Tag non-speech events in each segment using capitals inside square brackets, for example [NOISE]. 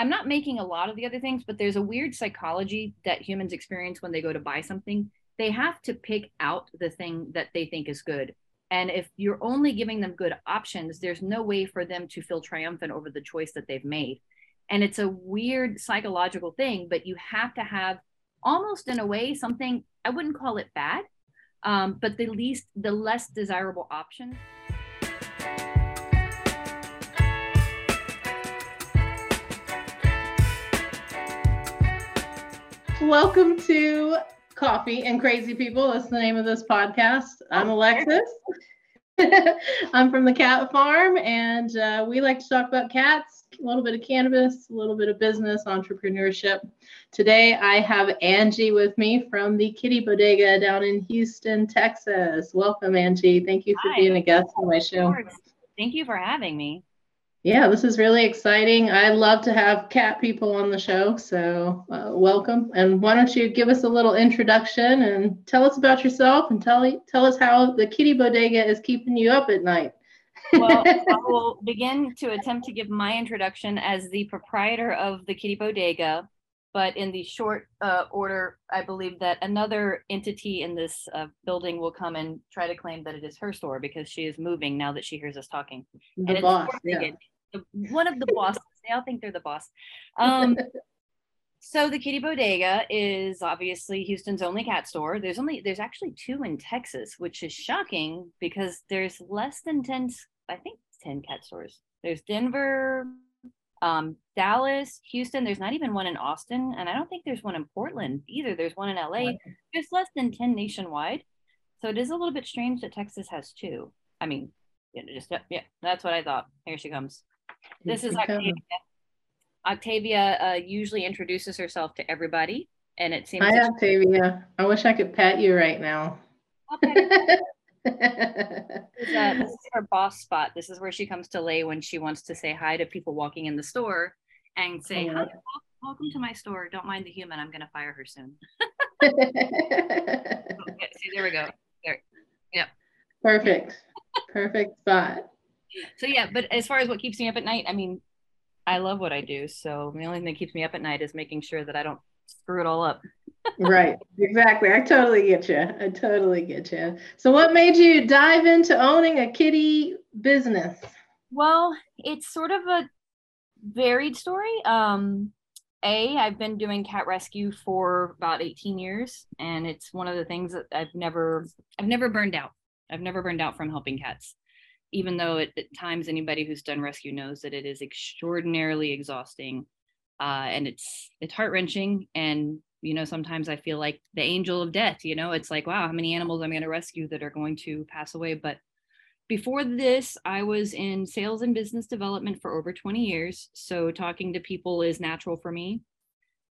I'm not making a lot of the other things, but there's a weird psychology that humans experience when they go to buy something. They have to pick out the thing that they think is good. And if you're only giving them good options, there's no way for them to feel triumphant over the choice that they've made. And it's a weird psychological thing, but you have to have almost in a way something, I wouldn't call it bad, um, but the least, the less desirable option. Welcome to Coffee and Crazy People. That's the name of this podcast. I'm Alexis. [LAUGHS] I'm from the Cat Pharm, and uh, we like to talk about cats, a little bit of cannabis, a little bit of business, entrepreneurship. Today, I have Angie with me from the Kitty Bodega down in Houston, Texas. Welcome, Angie. Thank you for Hi. being a guest on my show. Thank you for having me. Yeah, this is really exciting. I love to have cat people on the show, so uh, welcome. And why don't you give us a little introduction and tell us about yourself and tell tell us how the Kitty Bodega is keeping you up at night. well, [LAUGHS] I will begin to attempt to give my introduction as the proprietor of the Kitty Bodega, but in the short uh, order, I believe that another entity in this uh, building will come and try to claim that it is her store because she is moving now that she hears us talking. The and boss, yeah one of the bosses. [LAUGHS] They all think they're the boss. [LAUGHS] Um, so the Kitty Bodega is obviously Houston's only cat store. There's only there's actually two in Texas, which is shocking because there's less than ten. I think ten cat stores. There's Denver, um, Dallas, Houston. There's not even one in Austin, and I don't think there's one in Portland either. There's one in LA. There's less than ten nationwide. So it is a little bit strange that Texas has two. I mean, yeah, just yeah, that's what I thought. Here she comes. This is Octavia. Octavia uh, usually introduces herself to everybody, and it seems. Hi, Octavia. I wish I could pet you right now. [LAUGHS] [LAUGHS] this, uh, this is her boss spot. This is where she comes to lay when she wants to say hi to people walking in the store and say, oh, hi, welcome to my store. Don't mind the human. I'm going to fire her soon. [LAUGHS] [LAUGHS] okay, see, there we go. There. Yep. Perfect. Perfect spot so yeah, but as far as what keeps me up at night, I mean, I love what I do. So the only thing that keeps me up at night is making sure that I don't screw it all up. Right. Exactly. I totally get you. I totally get you. So what made you dive into owning a kitty business? Well, it's sort of a varied story. Um, a, I've been doing cat rescue for about 18 years, and it's one of the things that I've never, I've never burned out. I've never burned out from helping cats even though at, at times anybody who's done rescue knows that it is extraordinarily exhausting uh, and it's it's heart wrenching and you know sometimes i feel like the angel of death you know it's like wow how many animals i'm going to rescue that are going to pass away but before this i was in sales and business development for over 20 years so talking to people is natural for me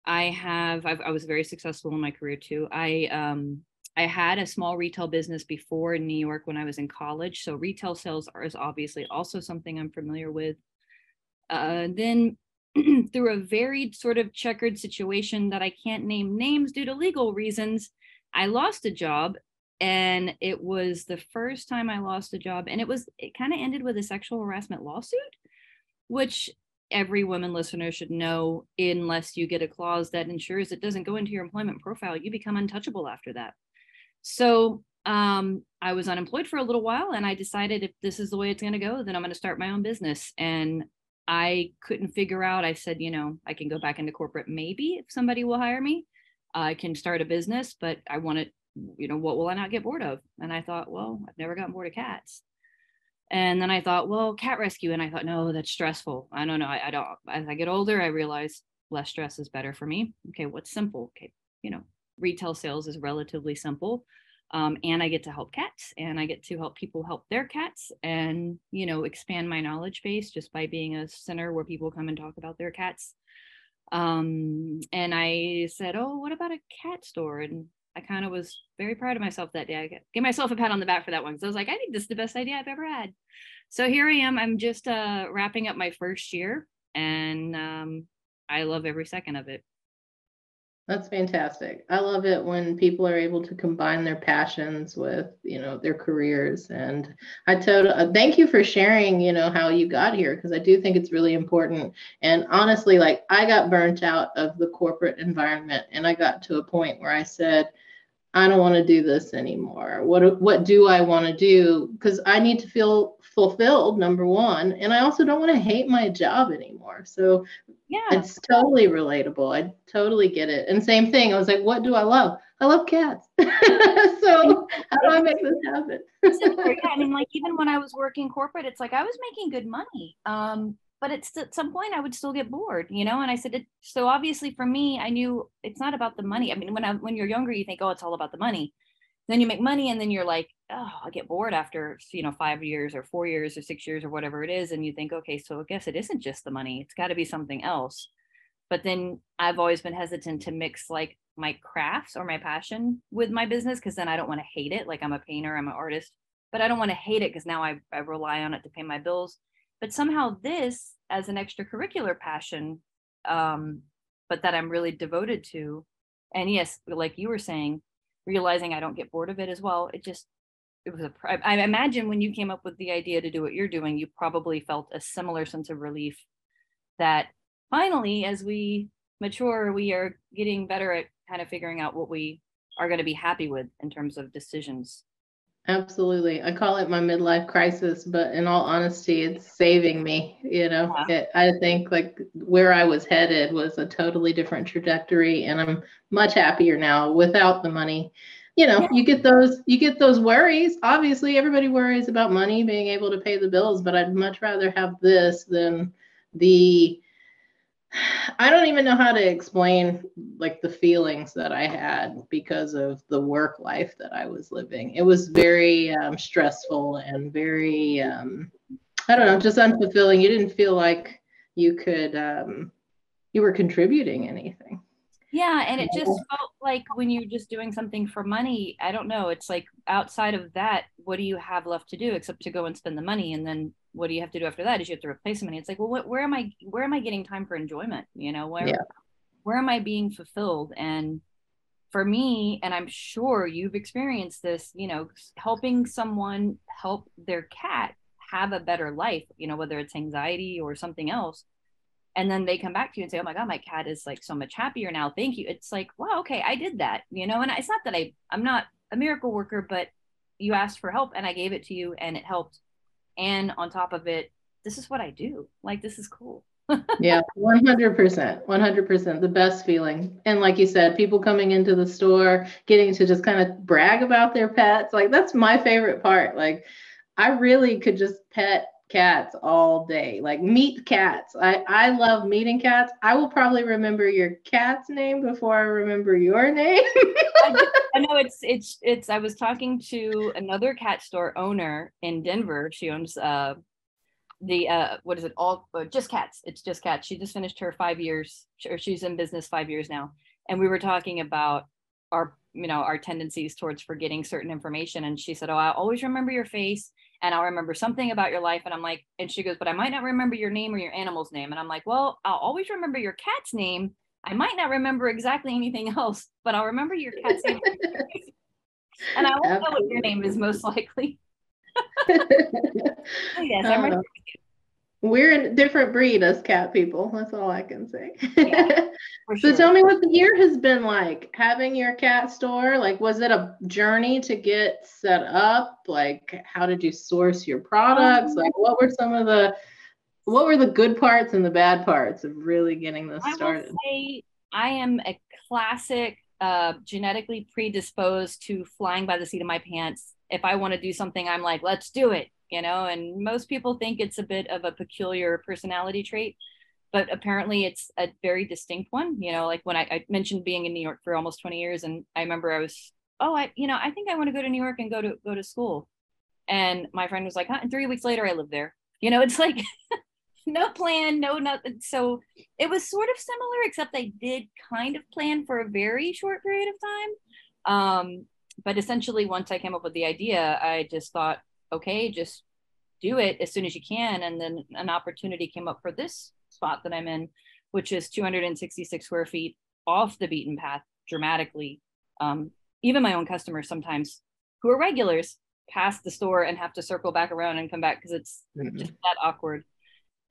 i have I've, i was very successful in my career too i um, I had a small retail business before in New York when I was in college. So retail sales is obviously also something I'm familiar with. Uh, then [CLEARS THROAT] through a varied sort of checkered situation that I can't name names due to legal reasons, I lost a job. And it was the first time I lost a job. And it was, it kind of ended with a sexual harassment lawsuit, which every woman listener should know unless you get a clause that ensures it doesn't go into your employment profile, you become untouchable after that. So um, I was unemployed for a little while and I decided if this is the way it's going to go, then I'm going to start my own business. And I couldn't figure out, I said, you know, I can go back into corporate maybe if somebody will hire me. I can start a business, but I want you know, what will I not get bored of? And I thought, well, I've never gotten bored of cats. And then I thought, well, cat rescue. And I thought, no, that's stressful. I don't know. I, I don't, as I get older, I realize less stress is better for me. Okay, what's simple? Okay, you know, retail sales is relatively simple. Um, and I get to help cats and I get to help people help their cats and, you know, expand my knowledge base just by being a center where people come and talk about their cats. Um, and I said, Oh, what about a cat store? And I kind of was very proud of myself that day. I gave myself a pat on the back for that one. So I was like, I think this is the best idea I've ever had. So here I am. I'm just uh, wrapping up my first year and um, I love every second of it. That's fantastic. I love it when people are able to combine their passions with, you know, their careers. And I totally uh, thank you for sharing, you know, how you got here because I do think it's really important. And honestly, like I got burnt out of the corporate environment and I got to a point where I said, I don't want to do this anymore. What what do I want to do? Because I need to feel fulfilled, number one, and I also don't want to hate my job anymore. So yeah, it's totally relatable. I totally get it. And same thing. I was like, what do I love? I love cats. [LAUGHS] so [LAUGHS] how do I make this happen? yeah, I mean, like even when I was working corporate, it's like I was making good money. Um, but it's at some point I would still get bored, you know. And I said, so obviously for me, I knew it's not about the money. I mean, when I, when you're younger, you think, oh, it's all about the money. Then you make money, and then you're like, oh, I get bored after you know five years or four years or six years or whatever it is, and you think, okay, so I guess it isn't just the money. It's got to be something else. But then I've always been hesitant to mix like my crafts or my passion with my business because then I don't want to hate it. Like I'm a painter, I'm an artist, but I don't want to hate it because now I, I rely on it to pay my bills but somehow this as an extracurricular passion um, but that i'm really devoted to and yes like you were saying realizing i don't get bored of it as well it just it was a i imagine when you came up with the idea to do what you're doing you probably felt a similar sense of relief that finally as we mature we are getting better at kind of figuring out what we are going to be happy with in terms of decisions Absolutely. I call it my midlife crisis, but in all honesty, it's saving me. You know, yeah. it, I think like where I was headed was a totally different trajectory, and I'm much happier now without the money. You know, yeah. you get those you get those worries. Obviously, everybody worries about money, being able to pay the bills, but I'd much rather have this than the I don't even know how to explain like the feelings that I had because of the work life that I was living. It was very um, stressful and very, um, I don't know, just unfulfilling. You didn't feel like you could, um, you were contributing anything. Yeah, and it just felt like when you're just doing something for money, I don't know. It's like outside of that, what do you have left to do except to go and spend the money and then what do you have to do after that? Is you have to replace money. It's like, well, what, where am I? Where am I getting time for enjoyment? You know, where yeah. where am I being fulfilled? And for me, and I'm sure you've experienced this, you know, helping someone help their cat have a better life, you know, whether it's anxiety or something else. And then they come back to you and say, Oh my God, my cat is like so much happier now. Thank you. It's like, wow, okay, I did that, you know, and it's not that I, I'm not a miracle worker, but you asked for help and I gave it to you and it helped and on top of it this is what i do. Like this is cool. [LAUGHS] Yeah 100% 100% the best feeling. And like you said people coming into the store getting to just kind of brag about their pets. Like that's my favorite part. Like i really could just pet cats all day like meet cats. I i love meeting cats. I will probably remember your cat's name before i remember your name. [LAUGHS] I, I, know it's it's it's i was talking to another cat store owner in denver. She owns uh the uh what is it? All uh, just cats. It's just cats. She just finished her five years or she's in business five years now. And we were talking about our you know our tendencies towards forgetting certain information. And she said oh i always remember your face and I'll remember something about your life. And I'm like, and she goes, but I might not remember your name or your animal's name. And I'm like, well, I'll always remember your cat's name. I might not remember exactly anything [LAUGHS] else, but I'll remember your cat's name. [LAUGHS] and I won't know what your name is most likely. [LAUGHS] yes, I'm uh, we're a different breed as cat people. That's all I can say. Yeah, [LAUGHS] so tell me what the year has been like having your cat store. Like, was it a journey to get set up? Like, how did you source your products? Like, what were some of the what were the good parts and the bad parts of really getting this I started? I, I am a classic uh, genetically predisposed to flying by the seat of my pants. If I want to do something, I'm like, let's do it you know, and most people think it's a bit of a peculiar personality trait, but apparently it's a very distinct one. You know, like when I, I mentioned being in New York for almost 20 years, and I remember I was, oh, I, you know, I think I want to go to New York and go to go to school. And my friend was like, huh? and three weeks later, I lived there. [LAUGHS] You know, it's like [LAUGHS] no plan, no nothing. So it was sort of similar, except I did kind of plan for a very short period of time. Um, but essentially, once I came up with the idea, I just thought, okay, just do it as soon as you can. And then an opportunity came up for this spot that I'm in, which is 266 square feet, off the beaten path dramatically. Um, even my own customers sometimes who are regulars pass the store and have to circle back around and come back because it's mm-hmm. just that awkward.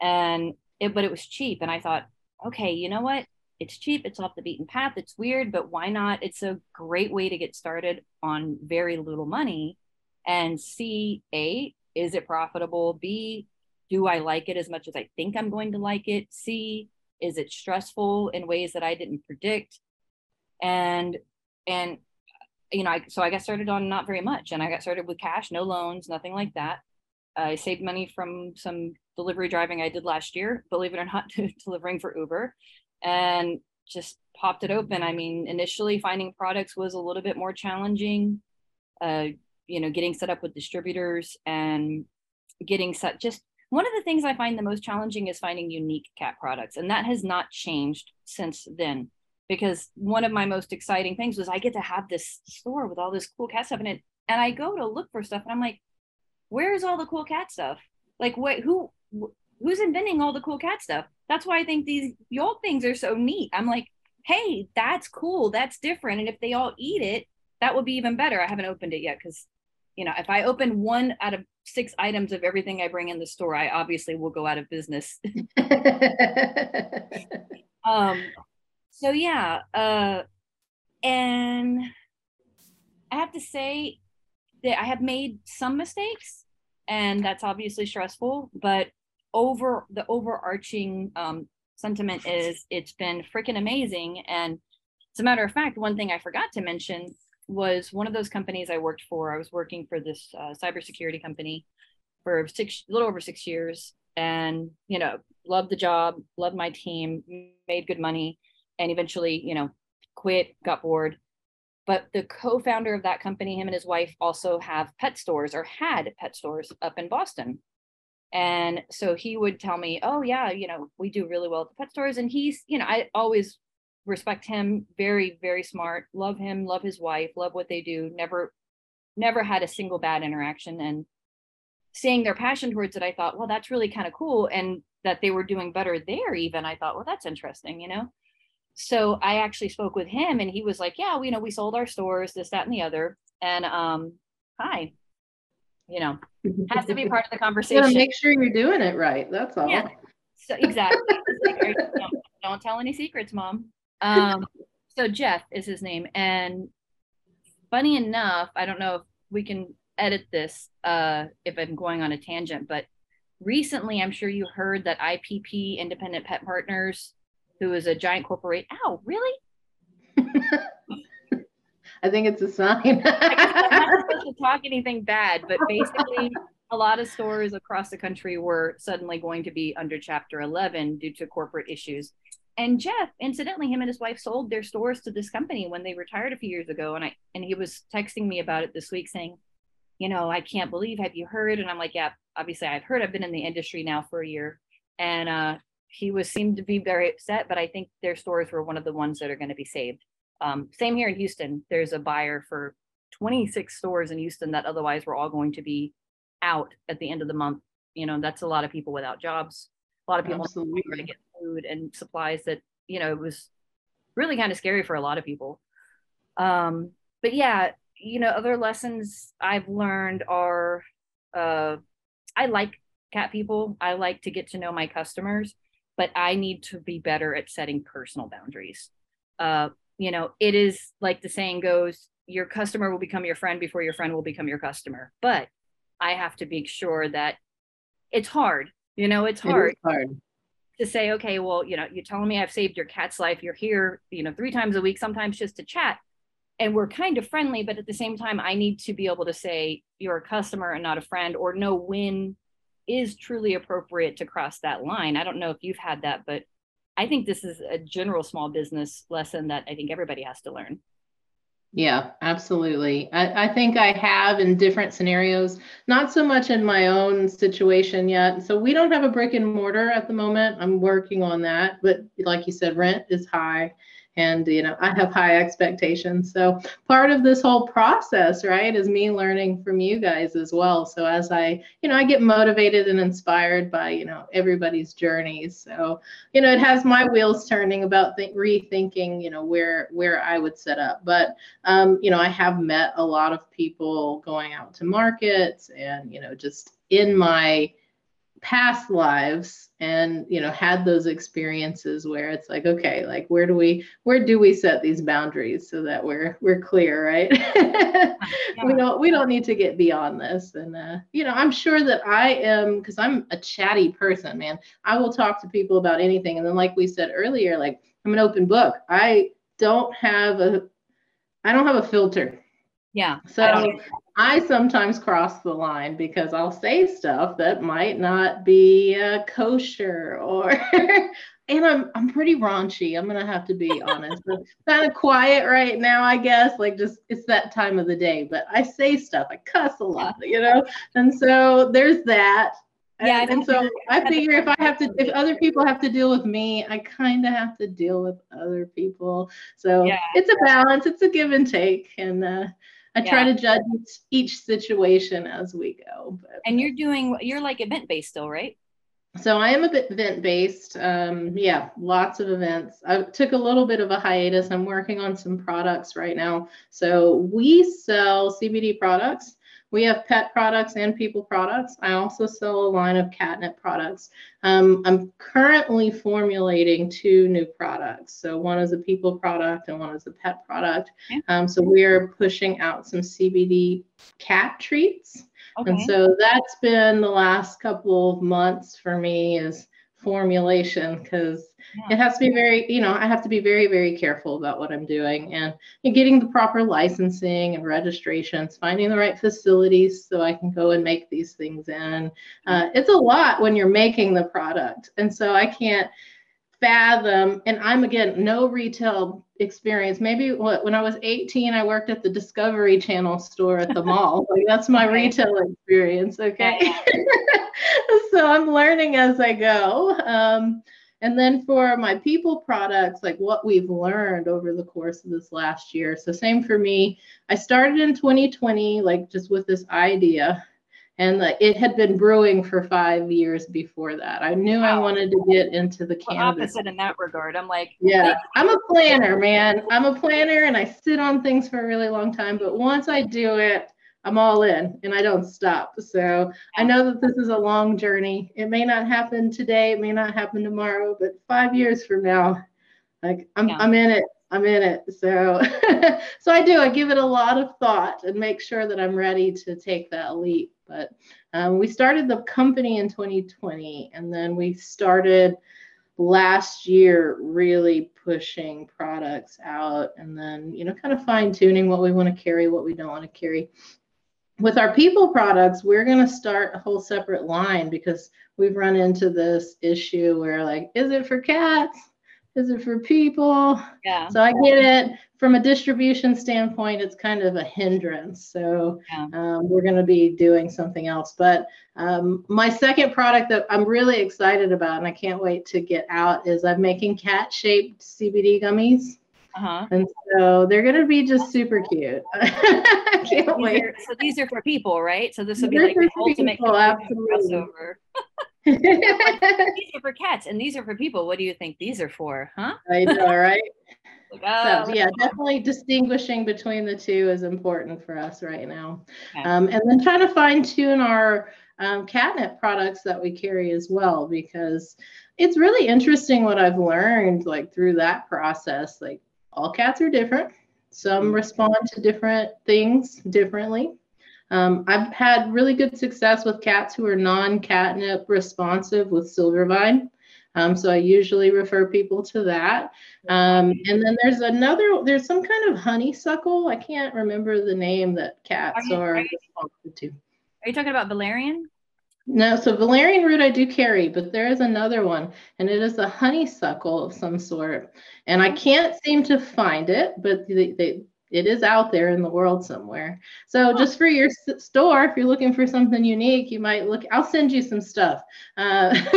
And it, but it was cheap. And I thought, okay, you know what? It's cheap. It's off the beaten path. It's weird, but why not? It's a great way to get started on very little money and see A, is it profitable? B, do I like it as much as I think I'm going to like it? C, is it stressful in ways that I didn't predict? And and you know, I, so I got started on not very much, and I got started with cash, no loans, nothing like that. I saved money from some delivery driving I did last year, believe it or not, [LAUGHS] delivering for Uber, and just popped it open. I mean, initially finding products was a little bit more challenging. Uh, you know, getting set up with distributors and getting set. Just one of the things I find the most challenging is finding unique cat products, and that has not changed since then because one of my most exciting things was I get to have this store with all this cool cat stuff in it. And I go to look for stuff and I'm like, where's all the cool cat stuff? Like what who who's inventing all the cool cat stuff? That's why I think these y'all things are so neat. I'm like, hey, that's cool, that's different. And if they all eat it, that would be even better. I haven't opened it yet because you know, if I open one out of six items of everything I bring in the store, I obviously will go out of business. [LAUGHS] um, so yeah uh and i have to say that i have made some mistakes and that's obviously stressful but over the overarching um, sentiment is it's been freaking amazing and as a matter of fact one thing i forgot to mention was one of those companies i worked for i was working for this uh, cybersecurity company for six a little over six years and you know loved the job loved my team made good money and eventually, you know, quit, got bored. But the co-founder of that company, him and his wife also have pet stores or had pet stores up in Boston. And so he would tell me, "Oh yeah, you know, we do really well at the pet stores." And he's, you know, I always respect him, very very smart, love him, love his wife, love what they do. Never never had a single bad interaction and seeing their passion towards it, I thought, well, that's really kind of cool. And that they were doing better there, even I thought, well, that's interesting, you know so I actually spoke with him and he was like, yeah, we, you know, we sold our stores, this, that, and the other. And um, hi, you know, has to be part of the [LAUGHS] conversation. make sure you're doing it right. That's all. Yeah. So exactly. don't, don't, tell any secrets, mom. Um, so Jeff is his name. And funny enough, I don't know if we can edit this uh, if I'm going on a tangent, but recently I'm sure you heard that IPP Independent Pet Partners who is a giant corporate. Ow, really? [LAUGHS] I think it's a sign. [LAUGHS] I'm not supposed to talk anything bad, but basically, a lot of stores across the country were suddenly going to be under Chapter 11 due to corporate issues. And Jeff, incidentally, him and his wife sold their stores to this company when they retired a few years ago. And I and he was texting me about it this week, saying, "You know, I can't believe. Have you heard?" And I'm like, "Yeah, obviously I've heard. I've been in the industry now for a year." And uh, he was seemed to be very upset, but I think their stores were one of the ones that are going to be saved. Um, same here in Houston. There's a buyer for 26 stores in Houston that otherwise were all going to be out at the end of the month. You know, that's a lot of people without jobs. A lot of people to get food and supplies that, you know, it was really kind of scary for a lot of people. Um, but yeah, you know, other lessons I've learned are uh, I like cat people. I like to get to know my customers but I need to be better at setting personal boundaries. Uh, you know, it is like the saying goes, your customer will become your friend before your friend will become your customer. But I have to make sure that it's hard. You know, it's hard, it hard. to say, okay, well, you know, you're telling me I've saved your cat's life. You're here, you know, three times a week, sometimes just to chat. And we're kind of friendly, but at the same time, I need to be able to say you're a customer and not a friend, or know when is truly appropriate to cross that line. I don't know if you've had that, but I think this is a general small business lesson that I think everybody has to learn. Yeah, absolutely. I, I, think I have in different scenarios, not so much in my own situation yet. So we don't have a brick and mortar at the moment. I'm working on that. But like you said, rent is high and you know i have high expectations. So part of this whole process right is me learning from you guys as well. So as i you know i get motivated and inspired by you know everybody's journeys so you know it has my wheels turning about th- rethinking you know where where i would set up. But um, you know i have met a lot of people going out to markets and you know just in my past lives and you know had those experiences where it's like okay like where do we where do we set these boundaries so that we're we're clear right? [LAUGHS] Yeah. we don't we don't need to get beyond this. And uh, you know i'm sure that i am because i'm a chatty person man. I will talk to people about anything. And then like we said earlier like i'm an open book. I don't have a i don't have a filter yeah. So I, I, sometimes cross the line because I'll say stuff that might not be uh, kosher or [LAUGHS] and I'm I'm pretty raunchy. I'm gonna have to be honest. but kind of quiet right now, I guess. Like just it's that time of the day. But I say stuff. I cuss a lot, you know. And so there's that. Yeah, and, and so I figure if I have to, if other people have to deal with me, I kind of have to deal with other people. So yeah. it's a balance. It's a give and take, and uh, I yeah. try to judge each situation as we go. But, and you're doing, you're like event based still, right? So I am a bit event based. Um, yeah, lots of events. I took a little bit of a hiatus. I'm working on some products right now. So we sell CBD products we have pet products and people products. I also sell a line of catnip products. Um, I'm currently formulating two new products. So one is a people product and one is a pet product. Okay. Um, so we are pushing out some CBD cat treats. Okay. And so that's been the last couple of months for me is formulation because yeah. it has to be very you know i have to be very very careful about what i'm doing and, and getting the proper licensing and registrations finding the right facilities so i can go and make these things in. Uh, it's a lot when you're making the product and so i can't fathom and i'm again no retail experience. Maybe what when i was 18 i worked at the discovery channel store at the mall. [LAUGHS] Like that's my retail experience okay? [LAUGHS] So i'm learning as i go. Um, and then for my people products like what we've learned over the course of this last year so same for me i started in 2020 like just with this idea and it had been brewing for five years before that. I knew wow. I wanted to get into the well, cannabis. Opposite in that regard, I'm like, yeah, I'm a planner, man. I'm a planner, and I sit on things for a really long time. But once I do it, I'm all in, and I don't stop. So I know that this is a long journey. It may not happen today, it may not happen tomorrow, but five years from now, like I'm, yeah. I'm in it. I'm in it. So, [LAUGHS] so I do. I give it a lot of thought and make sure that I'm ready to take that leap. But um, we started the company in 2020, and then we started last year really pushing products out, and then you know kind of fine tuning what we want to carry, what we don't want to carry. With our people products, we're going to start a whole separate line because we've run into this issue where like, is it for cats? Is it for people? Yeah. So I get it. From a distribution standpoint, it's kind of a hindrance. So yeah. um, we're going to be doing something else. But um, my second product that I'm really excited about and I can't wait to get out is I'm making cat shaped CBD gummies. Uh-huh. And so they're going to be just super cute. [LAUGHS] I can't these wait. Are, so these are for people, right? So this would be like the ultimate people, crossover. [LAUGHS] [LAUGHS] these are for cats and these are for people. What do you think these are for? Huh? I know, right? like, oh, so yeah, definitely distinguishing between the two is important for us right now. Okay. Um, and then trying to fine tune our um, catnip products that we carry as well, because it's really interesting what I've learned like through that process. Like all cats are different. Some mm-hmm. respond to different things differently. Um, I've had really good success with cats who are non-catnip responsive with Silvervine. Um, so I usually refer people to that. Um, and then there's another, there's some kind of honeysuckle. I can't remember the name that cats are, are, responsive to. Are you talking about valerian? No, so valerian root I do carry, but there is another one, and it is a honeysuckle of some sort. And I can't seem to find it, but they, they, it is out there in the world somewhere. So just for your store, if you're looking for something unique, you might look. I'll send you some stuff uh, [LAUGHS]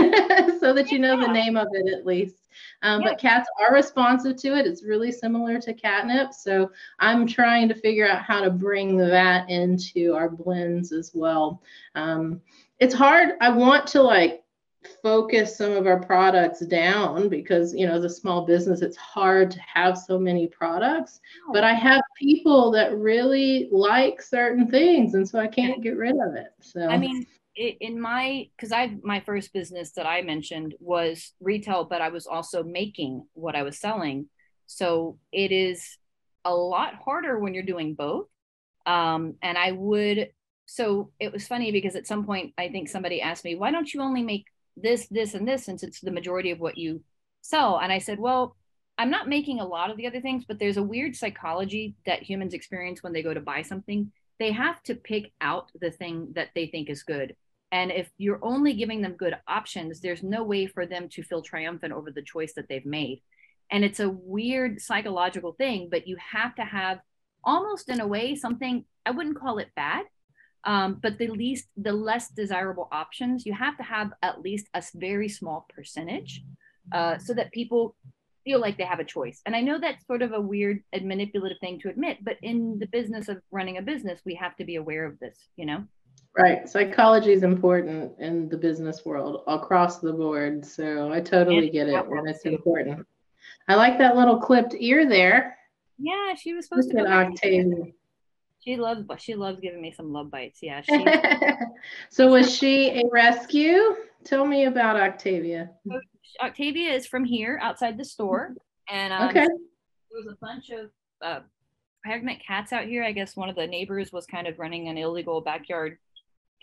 so that you know the name of it at least. Um, But cats are responsive to it. It's really similar to catnip. So I'm trying to figure out how to bring that into our blends as well. Um, it's hard. I want to like focus some of our products down because you know as a small business it's hard to have so many products. But i have people that really like certain things and so i can't get rid of it so. I mean in my because i my first business that i mentioned was retail but i was also making what i was selling. So it is a lot harder when you're doing both. Um, and i would so it was funny because at some point i think somebody asked me why don't you only make this, this, and this since it's the majority of what you sell. And I said, well, I'm not making a lot of the other things, but there's a weird psychology that humans experience when they go to buy something. They have to pick out the thing that they think is good. And if you're only giving them good options, there's no way for them to feel triumphant over the choice that they've made. And it's a weird psychological thing, but you have to have almost in a way something, I wouldn't call it bad, um, but the least the less desirable options you have to have at least a very small percentage uh, so that people feel like they have a choice. And i know that's sort of a weird and manipulative thing to admit but in the business of running a business we have to be aware of this you know? Right. Psychology is important in the business world across the board so i totally and get it and it's too. important. I like that little clipped ear there. Yeah she was supposed to Octavia. She loves she loves giving me some love bites. Yeah. She, [LAUGHS] so was she a rescue? Tell me about Octavia. Octavia is from here outside the store. And um, okay. there was a bunch of uh, pregnant cats out here. I guess one of the neighbors was kind of running an illegal backyard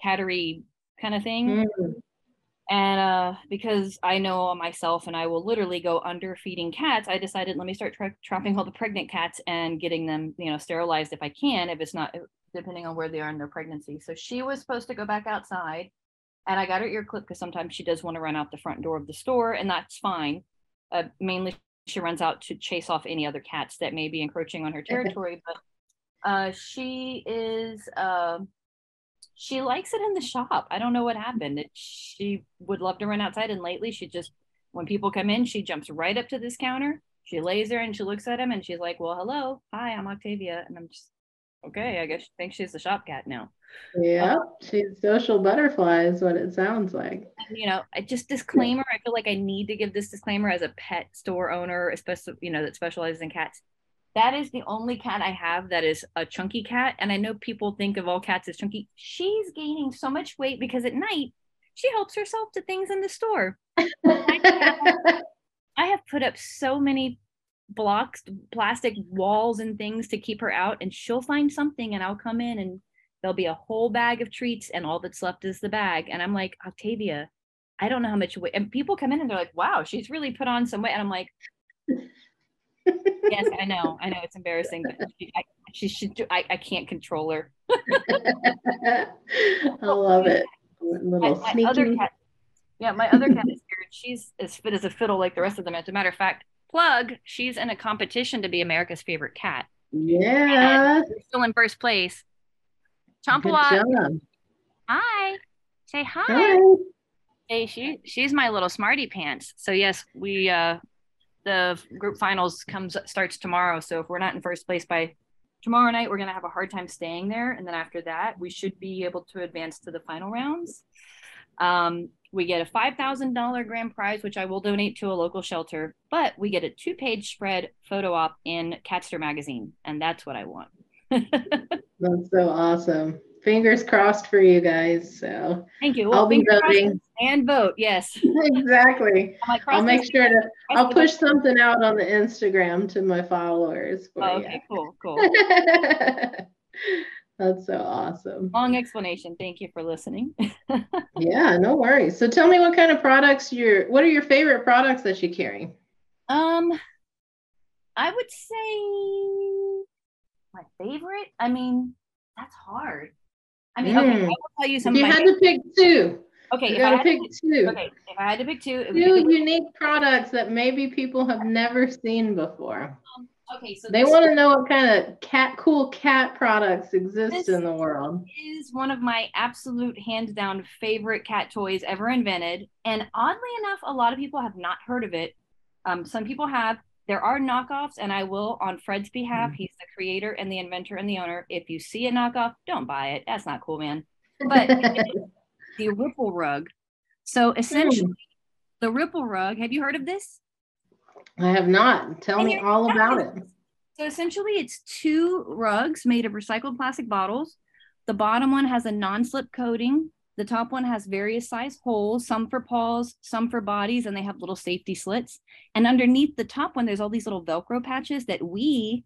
cattery kind of thing. Mm and uh, because I know myself and I will literally go under feeding cats, I decided let me start tra- trapping all the pregnant cats and getting them, you know, sterilized if I can, if it's not depending on where they are in their pregnancy. So she was supposed to go back outside, and I got her ear clipped because sometimes she does want to run out the front door of the store, and that's fine. Uh, mainly, she runs out to chase off any other cats that may be encroaching on her territory, but uh, she is. She likes it in the shop. I don't know what happened. It, she would love to run outside, and lately she just, when people come in, she jumps right up to this counter. She lays there and she looks at him and she's like, "Well, hello, hi, I'm Octavia," and I'm just okay. I guess she thinks she's the shop cat now. Yeah, um, she's social butterfly is what it sounds like. You know, I just disclaimer. I feel like I need to give this disclaimer as a pet store owner, especially you know that specializes in cats that is the only cat I have that is a chunky cat. And I know people think of all cats as chunky. She's gaining so much weight because at night she helps herself to things in the store. [LAUGHS] I have put up so many blocks, plastic walls, and things to keep her out, and she'll find something, and I'll come in and there'll be a whole bag of treats, and all that's left is the bag. And I'm like, Octavia, I don't know how much weight. And people come in and they're like, wow, she's really put on some weight. And I'm like, yes, I know. I know it's embarrassing, but [LAUGHS] she, I, she should do. I, I can't control her. [LAUGHS] I love it. Little my, my other cat, yeah, my other cat is here. She's as fit as a fiddle, like the rest of them. As a matter of fact, plug. She's in a competition to be America's favorite cat. Yeah, still in first place. Chompalot. Hi. Say hi. hi. Hey, she she's my little smarty pants. So yes, we uh the group finals comes starts tomorrow. So if we're not in first place by tomorrow night, we're gonna have a hard time staying there. And then after that, we should be able to advance to the final rounds. Um, we get a five thousand dollar grand prize, which I will donate to a local shelter. But we get a two page spread photo op in Catster magazine, and that's what I want. [LAUGHS] that's so awesome fingers crossed for you guys. So thank you. Well, I'll be voting and vote. Yes, [LAUGHS] exactly. I'll make sure to. I'll push something out on the Instagram to my followers. Oh, okay, cool, cool. [LAUGHS] That's so awesome. Long explanation. Thank you for listening. [LAUGHS] yeah, no worries. So tell me what kind of products you're what are your favorite products that you carry? Um I would say my favorite. I mean, that's hard. I mean, mm. okay, I will tell you something. You had to pick two. Okay, you if I had pick to pick two. Okay, if I had to pick two, two unique products that maybe people have never seen before. Um, okay, so they want to know what kind of cat, cool cat products exist in the world. Is one of my absolute hands down favorite cat toys ever invented, and oddly enough, a lot of people have not heard of it. Um, some people have. There are knockoffs, and I will, on Fred's behalf, mm-hmm. he's the creator and the inventor and the owner. If you see a knockoff, don't buy it. That's not cool, man. But [LAUGHS] the Ripple rug. So essentially, mm. the Ripple rug. Have you heard of this? I have not. Tell and me all about it. So essentially, it's two rugs made of recycled plastic bottles. The bottom one has a non-slip coating. The top one has various size holes, some for paws, some for bodies, and they have little safety slits. And underneath the top one, there's all these little Velcro patches that we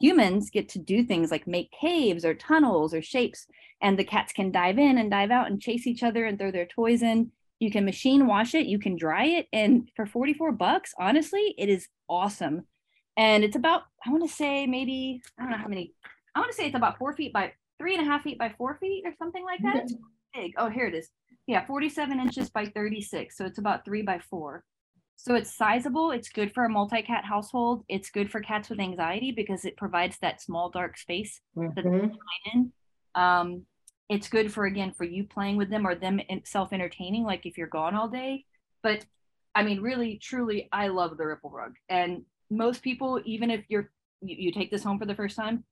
humans get to do things like make caves or tunnels or shapes. And the cats can dive in and dive out and chase each other and throw their toys in. You can machine wash it, you can dry it. And for 44 bucks, honestly, it is awesome and it's about I want to say maybe I don't know how many. I want to say it's about four feet by three and a half feet by four feet or something like that. Big. Oh, here it is. Yeah, 47 inches by 36. So it's about three by four. So it's sizable. It's good for a multi-cat household. It's good for cats with anxiety because it provides that small dark space mm-hmm. that they mm-hmm. in. Um, it's good for again for you playing with them or them self-entertaining, like if you're gone all day. But I mean, really, truly, I love the ripple rug, and most people, even if you're you, you take this home for the first time,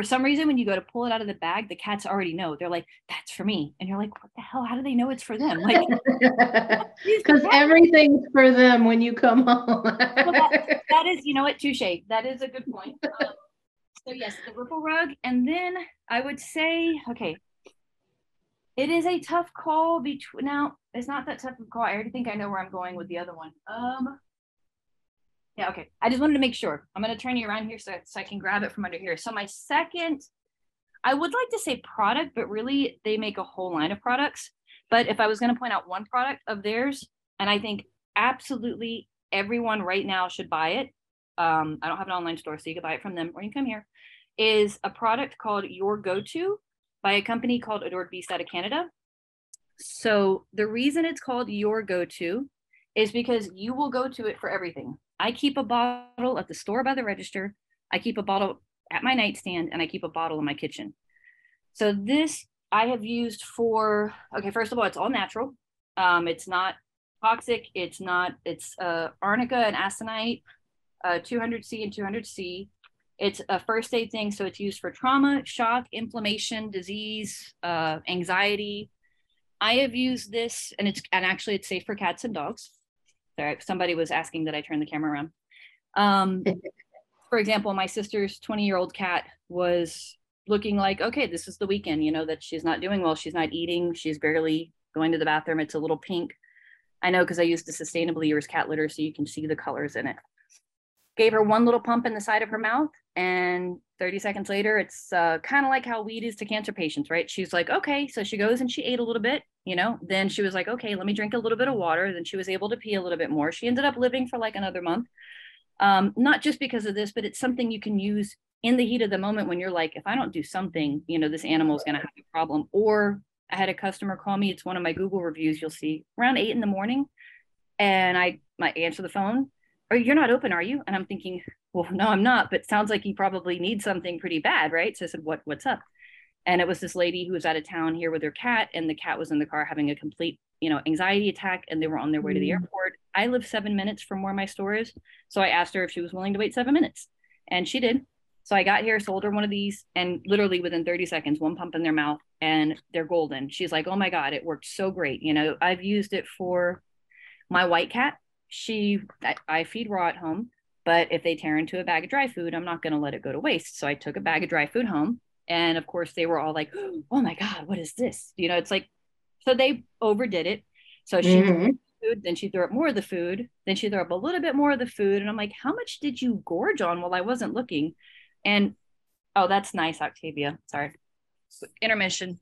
for some reason when you go to pull it out of the bag the cats already know. They're like that's for me. And you're like what the hell? How do they know it's for them? Like [LAUGHS] because everything's for them when you come home well, that, [LAUGHS] that is you know what? Touche. That is a good point. Um, so yes the ripple rug. And then i would say okay. It is a tough call between now it's not that tough of a call. I already think i know where i'm going with the other one. Um yeah, okay. I just wanted to make sure. I'm going to turn you around here so, so I can grab it from under here. So my second, I would like to say product, but really they make a whole line of products. But if I was going to point out one product of theirs, and I think absolutely everyone right now should buy it. Um, I don't have an online store, so you can buy it from them or you can come here. Is a product called Your Go To by a company called Adored Beast out of Canada. So the reason it's called Your Go To is because you will go to it for everything. I keep a bottle at the store by the register. I keep a bottle at my nightstand and I keep a bottle in my kitchen. So this I have used for okay, first of all, it's all natural. Um, it's not toxic. It's not, it's uh, arnica and aconite, uh, 200C and 200C. It's a first aid thing. So it's used for trauma, shock, inflammation, disease, uh, anxiety. I have used this and it's, and actually it's safe for cats and dogs. Sorry, somebody was asking that I turn the camera around. Um, [LAUGHS] for example, my sister's 20 year old cat was looking like, okay, this is the weekend, you know, that she's not doing well. She's not eating. She's barely going to the bathroom. It's a little pink. I know because I used the Sustainably Yours cat litter so you can see the colors in it. Gave her one little pump in the side of her mouth, and 30 seconds later, it's uh, kind of like how weed is to cancer patients, right? She's like, okay. So she goes and she ate a little bit you know then she was like okay let me drink a little bit of water then she was able to pee a little bit more she ended up living for like another month um, not just because of this but it's something you can use in the heat of the moment when you're like if i don't do something you know this animal is going to have a problem or i had a customer call me it's one of my google reviews you'll see around eight in the morning and i might answer the phone or you're not open are you? And i'm thinking well no i'm not but sounds like you probably need something pretty bad right? So i said what what's up? And it was this lady who was out of town here with her cat and the cat was in the car having a complete you know anxiety attack and they were on their way to the mm. airport. I live seven minutes from where my store is so i asked her if she was willing to wait seven minutes and she did. So i got here sold her one of these and literally within 30 seconds one pump in their mouth and they're golden. She's like oh my god it worked so great you know i've used it for my white cat she I, I feed raw at home but if they tear into a bag of dry food i'm not going to let it go to waste so i took a bag of dry food home and of course, they were all like, [GASPS] oh my God, what is this? You know, it's like, so they overdid it. So she mm-hmm. food, then she threw up more of the food, then she threw up a little bit more of the food. And I'm like, how much did you gorge on while I wasn't looking? And oh, that's nice, Octavia. Sorry. Intermission.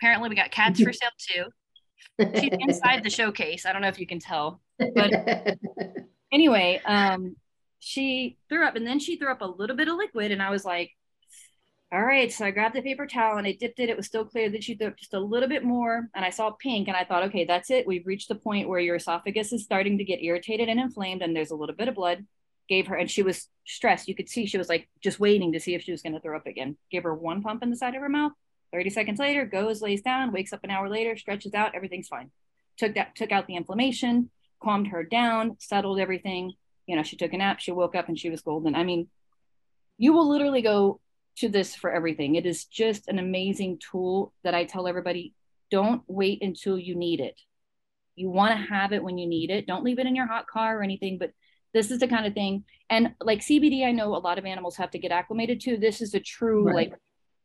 Apparently, we got cats for [LAUGHS] sale too. She's inside the showcase. I don't know if you can tell, but [LAUGHS] anyway, um, she threw up and then she threw up a little bit of liquid, and I was like, all right. So I grabbed the paper towel and I dipped it. It was still clear that she threw up just a little bit more. And I saw pink and I thought, okay, that's it. We've reached the point where your esophagus is starting to get irritated and inflamed and there's a little bit of blood. Gave her, and she was stressed. You could see she was like just waiting to see if she was going to throw up again. Gave her one pump in the side of her mouth. 30 seconds later, goes, lays down, wakes up an hour later, stretches out, everything's fine. Took that, took out the inflammation, calmed her down, settled everything. you know, she took a nap, she woke up and she was golden. I mean, you will literally go to this for everything. It is just an amazing tool that I tell everybody don't wait until you need it. You want to have it when you need it. Don't leave it in your hot car or anything, but this is the kind of thing. And like CBD, I know a lot of animals have to get acclimated to. This is a true, right. like,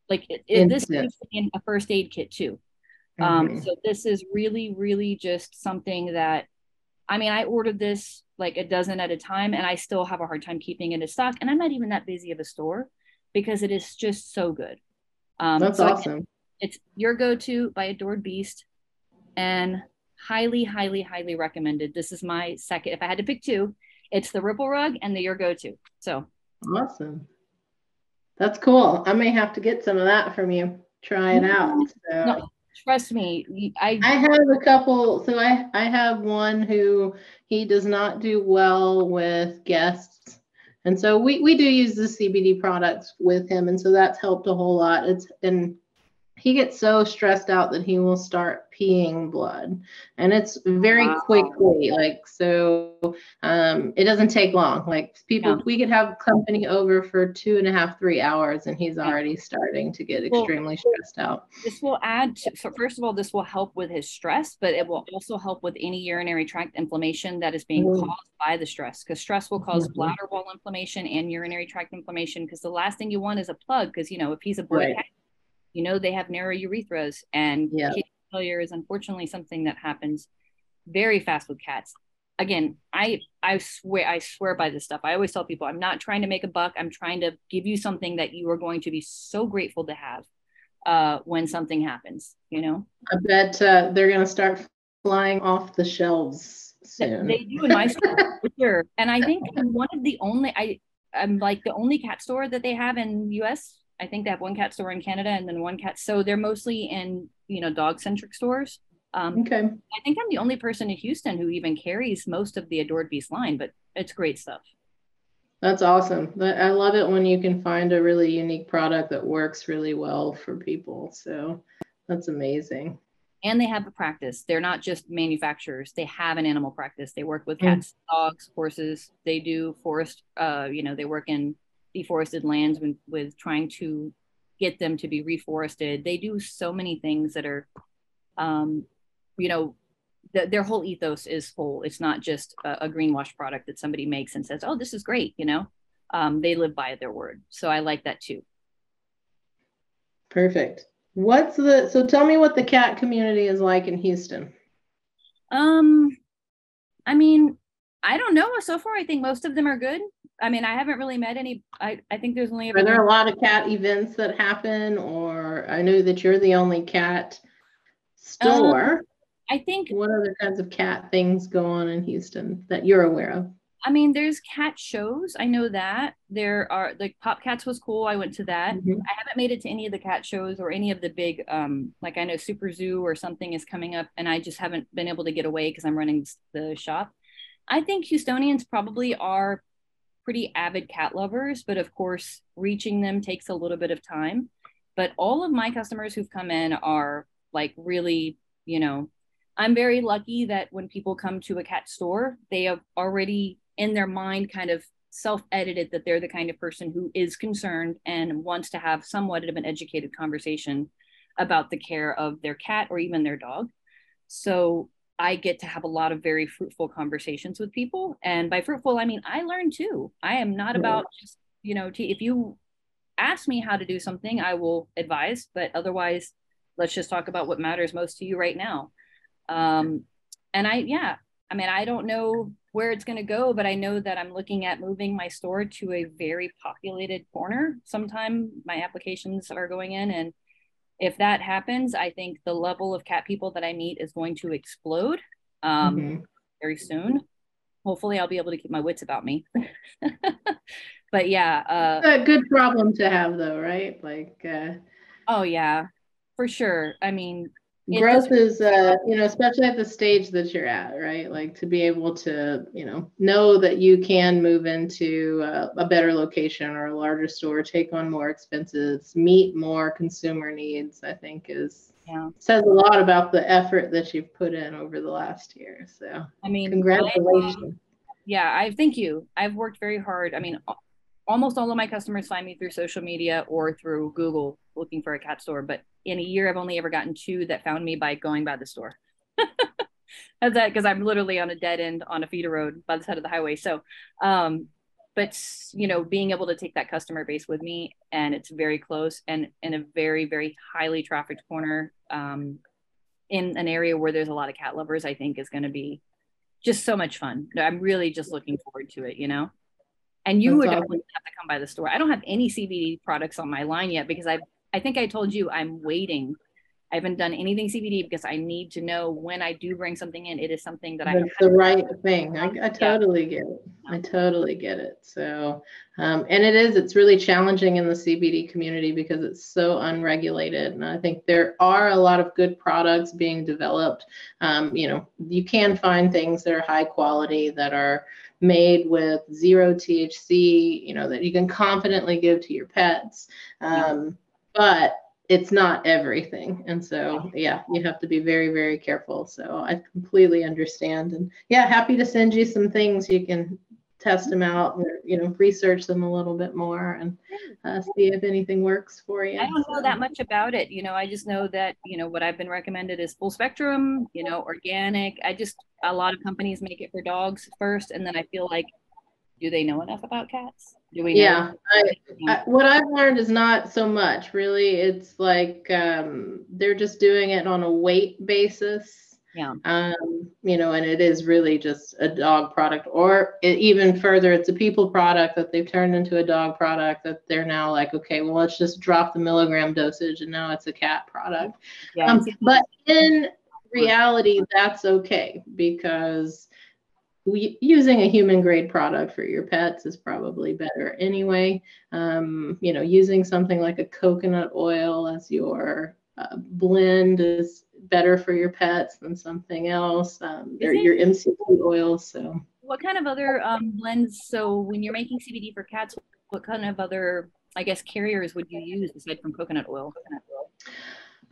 like it, it, this is in a first aid kit too. Mm-hmm. Um, so this is really, really just something that, I mean, I ordered this like a dozen at a time and I still have a hard time keeping it in stock. And I'm not even that busy of a store because it is just so good. Um, That's so awesome. Again, it's your go-to by Adored Beast and highly, highly, highly recommended. This is my second. If I had to pick two, it's the Ripple Rug and the Your Go-To. So awesome. That's cool. I may have to get some of that from you. Try it out. So. No, trust me. I I have a couple. So I I have one who he does not do well with guests and so we, we do use the CBD products with him. And so that's helped a whole lot. It's and he gets so stressed out that he will start peeing blood and it's very wow. quickly like so um it doesn't take long like people yeah. we could have company over for two and a half three hours and he's already starting to get extremely well, stressed out this will add to, so first of all this will help with his stress but it will also help with any urinary tract inflammation that is being mm-hmm. caused by the stress because stress will cause mm-hmm. bladder wall inflammation and urinary tract inflammation because the last thing you want is a plug because you know if he's a boy right you know they have narrow urethras and yeah. failure is unfortunately something that happens very fast with cats. Again i i swear i swear by this stuff. I always tell people i'm not trying to make a buck. I'm trying to give you something that you are going to be so grateful to have uh, when something happens you know? I bet uh, they're going to start flying off the shelves soon. they do in my store [LAUGHS] for sure. And i think I'm one of the only i i'm like the only cat store that they have in us I think they have one cat store in Canada and then one cat. So they're mostly in, you know, dog centric stores. Um, okay. I think I'm the only person in Houston who even carries most of the Adored Beast line, but it's great stuff. That's awesome. I love it when you can find a really unique product that works really well for people. So that's amazing. And they have a practice. They're not just manufacturers. They have an animal practice. They work with mm. cats, mm. dogs, horses. They do forest. Uh, you know, they work in deforested lands with, with trying to get them to be reforested. They do so many things that are, um, you know, the, their whole ethos is whole. It's not just a, a greenwash product that somebody makes and says, "Oh, this is great," you know. Um, they live by their word, so I like that too. Perfect. What's the so? Tell me what the cat community is like in Houston. Um, I mean, I don't know. So far, I think most of them are good. I mean, I haven't really met any. I, I think there's only. Are there a lot of cat events that happen, or I know that you're the only cat store. Um, I think. What other kinds of cat things go on in Houston that you're aware of? I mean, there's cat shows. I know that there are like Pop Cats was cool. I went to that. Mm-hmm. I haven't made it to any of the cat shows or any of the big, um, like I know Super Zoo or something is coming up, and I just haven't been able to get away because I'm running the shop. I think Houstonians probably are pretty avid cat lovers, but of course, reaching them takes a little bit of time. But all of my customers who've come in are like really, you know, I'm very lucky that when people come to a cat store, they have already in their mind kind of self edited that they're the kind of person who is concerned and wants to have somewhat of an educated conversation about the care of their cat or even their dog. So I get to have a lot of very fruitful conversations with people. And by fruitful, I mean, I learn too. I am not about just, you know, if you ask me how to do something, I will advise, but otherwise, let's just talk about what matters most to you right now. Um, and I, yeah, I mean, I don't know where it's going to go, but I know that I'm looking at moving my store to a very populated corner. Sometime my applications are going in and if that happens, I think the level of cat people that I meet is going to explode um, mm-hmm. very soon. Hopefully, I'll be able to keep my wits about me. [LAUGHS] but yeah, uh, a good problem to have, though, right? Like, uh, oh yeah, for sure. I mean, growth is uh you know especially at the stage that you're at right like to be able to you know know that you can move into a, a better location or a larger store take on more expenses meet more consumer needs i think is yeah says a lot about the effort that you've put in over the last year so i mean congratulations Yeah, I thank you. I've worked very hard. I mean, almost all of my customers find me through social media or through Google looking for a cat store. But in a year, I've only ever gotten two that found me by going by the store. [LAUGHS] That's that because I'm literally on a dead end on a feeder road by the side of the highway. So, um, but you know, being able to take that customer base with me, and it's very close and in a very very highly trafficked corner, um, in an area where there's a lot of cat lovers, I think is going to be just so much fun. I'm really just looking forward to it. You know. And you That's would awesome. have to come by the store. I don't have any CBD products on my line yet because I I think I told you I'm waiting I haven't done anything CBD because I need to know when I do bring something in, it is something that That's I. the right thing. I, I totally yeah. get it. I totally get it. So, um, and it is. It's really challenging in the CBD community because it's so unregulated, and I think there are a lot of good products being developed. Um, you know, you can find things that are high quality that are made with zero THC. You know, that you can confidently give to your pets. Um, but it's not everything. And so yeah you have to be very very careful. So i completely understand. And yeah happy to send you some things. You can test them out or you know research them a little bit more and uh, see if anything works for you. I don't know that much about it. You know i just know that you know what i've been recommended is full spectrum you know organic. I just a lot of companies make it for dogs first and then i feel like do they know enough about cats? Do we yeah I, I, what i've learned is not so much really. It's like um, they're just doing it on a weight basis. Yeah. Um, you know and it is really just a dog product or it, even further it's a people product that they've turned into a dog product that they're now like okay well let's just drop the milligram dosage and now it's a cat product. Yeah. Um, but in reality that's okay because using a human grade product for your pets is probably better anyway. Um, you know, using something like a coconut oil as your uh, blend is better for your pets than something else. Um, they're your MCT oils. So, what kind of other um, blends? So, when you're making CBD for cats, what kind of other, I guess, carriers would you use aside from coconut oil? Coconut oil?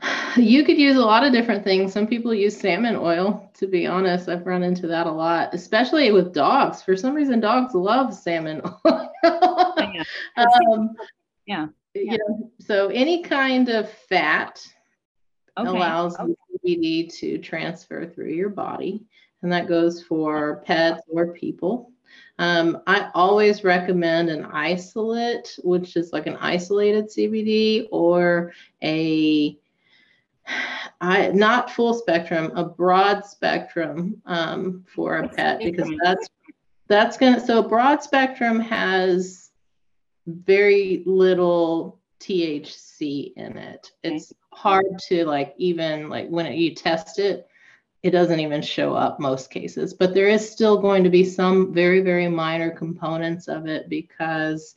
[SIGHS] You could use a lot of different things. Some people use salmon oil, to be honest. I've run into that a lot, especially with dogs. For some reason, dogs love salmon [LAUGHS] oil. yeah. Um, yeah. You know, so any kind of fat okay. allows okay. CBD to transfer through your body, and that goes for pets or people. Um, I always recommend an isolate, which is like an isolated CBD or a I not full spectrum, a broad spectrum um, for a pet because that's that's gonna so broad spectrum has very little THC in it. It's hard to like even like when it, you test it, it doesn't even show up most cases. But there is still going to be some very very minor components of it because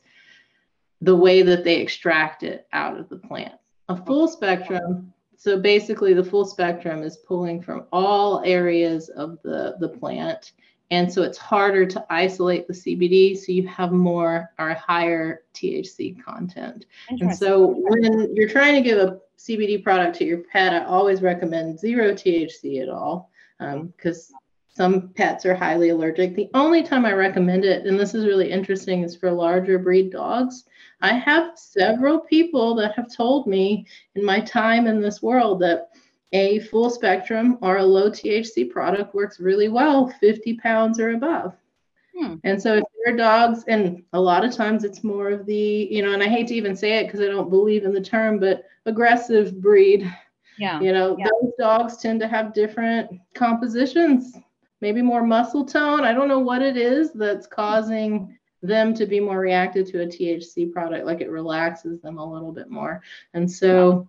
the way that they extract it out of the plant. A full spectrum so basically the full spectrum is pulling from all areas of the, the plant. And so it's harder to isolate the CBD. So you have more or higher THC content. And so when you're trying to give a CBD product to your pet, I always recommend zero THC at all because um, some pets are highly allergic. The only time I recommend it, and this is really interesting, is for larger breed dogs I have several people that have told me in my time in this world that a full spectrum or a low THC product works really well 50 pounds or above. Hmm. And so if your dogs, and a lot of times it's more of the, you know, and I hate to even say it because I don't believe in the term, but aggressive breed. Yeah. You know, yeah. those dogs tend to have different compositions, maybe more muscle tone. I don't know what it is that's causing them to be more reactive to a THC product, like it relaxes them a little bit more. And so,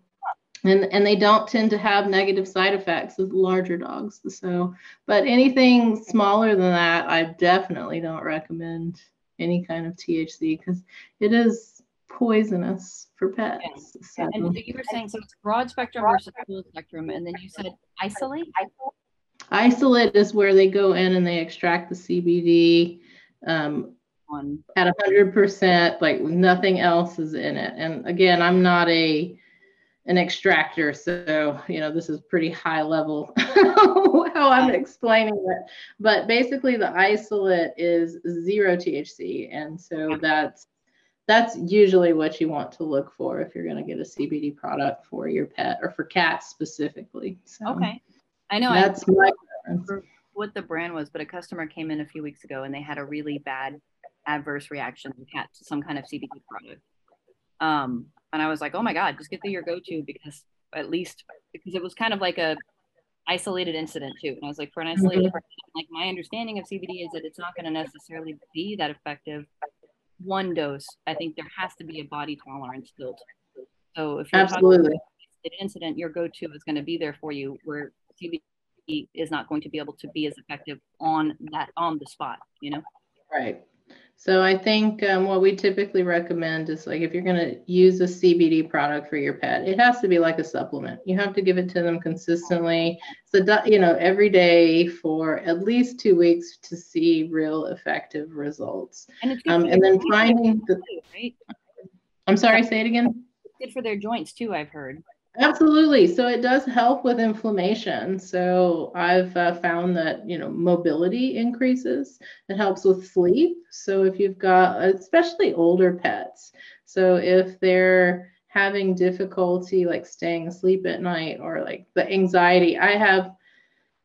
and and they don't tend to have negative side effects as larger dogs. So, but anything smaller than that, I definitely don't recommend any kind of THC because it is poisonous for pets. So. And you were saying so it's broad spectrum versus full spectrum, and then you said isolate. Isolate is where they go in and they extract the CBD. Um, at 100% like nothing else is in it and again i'm not a an extractor. So, you know, this is pretty high level [LAUGHS] how I'm explaining it. But basically the isolate is zero THC. And so that's that's usually what you want to look for if you're going to get a CBD product for your pet or for cats specifically. So okay. I know that's I, my what the brand was, but a customer came in a few weeks ago and they had a really bad adverse reaction to some kind of CBD product. Um, and I was like, oh my God, just get the your go-to because at least because it was kind of like a isolated incident too. And I was like, for an isolated mm-hmm. person, like my understanding of CBD is that it's not going to necessarily be that effective. One dose, I think there has to be a body tolerance built. So if you're absolutely an incident, your go-to is going to be there for you. Where CBD is not going to be able to be as effective on that on the spot. You know. Right. So I think um, what we typically recommend is like if you're going to use a CBD product for your pet, it has to be like a supplement. You have to give it to them consistently, so you know every day for at least two weeks to see real effective results. And, um, and then finding the. Right? I'm sorry, say it again. It's good for their joints too. I've heard. Absolutely. So it does help with inflammation. So I've uh, found that, you know, mobility increases. It helps with sleep. So if you've got, especially older pets, so if they're having difficulty like staying asleep at night or like the anxiety, I have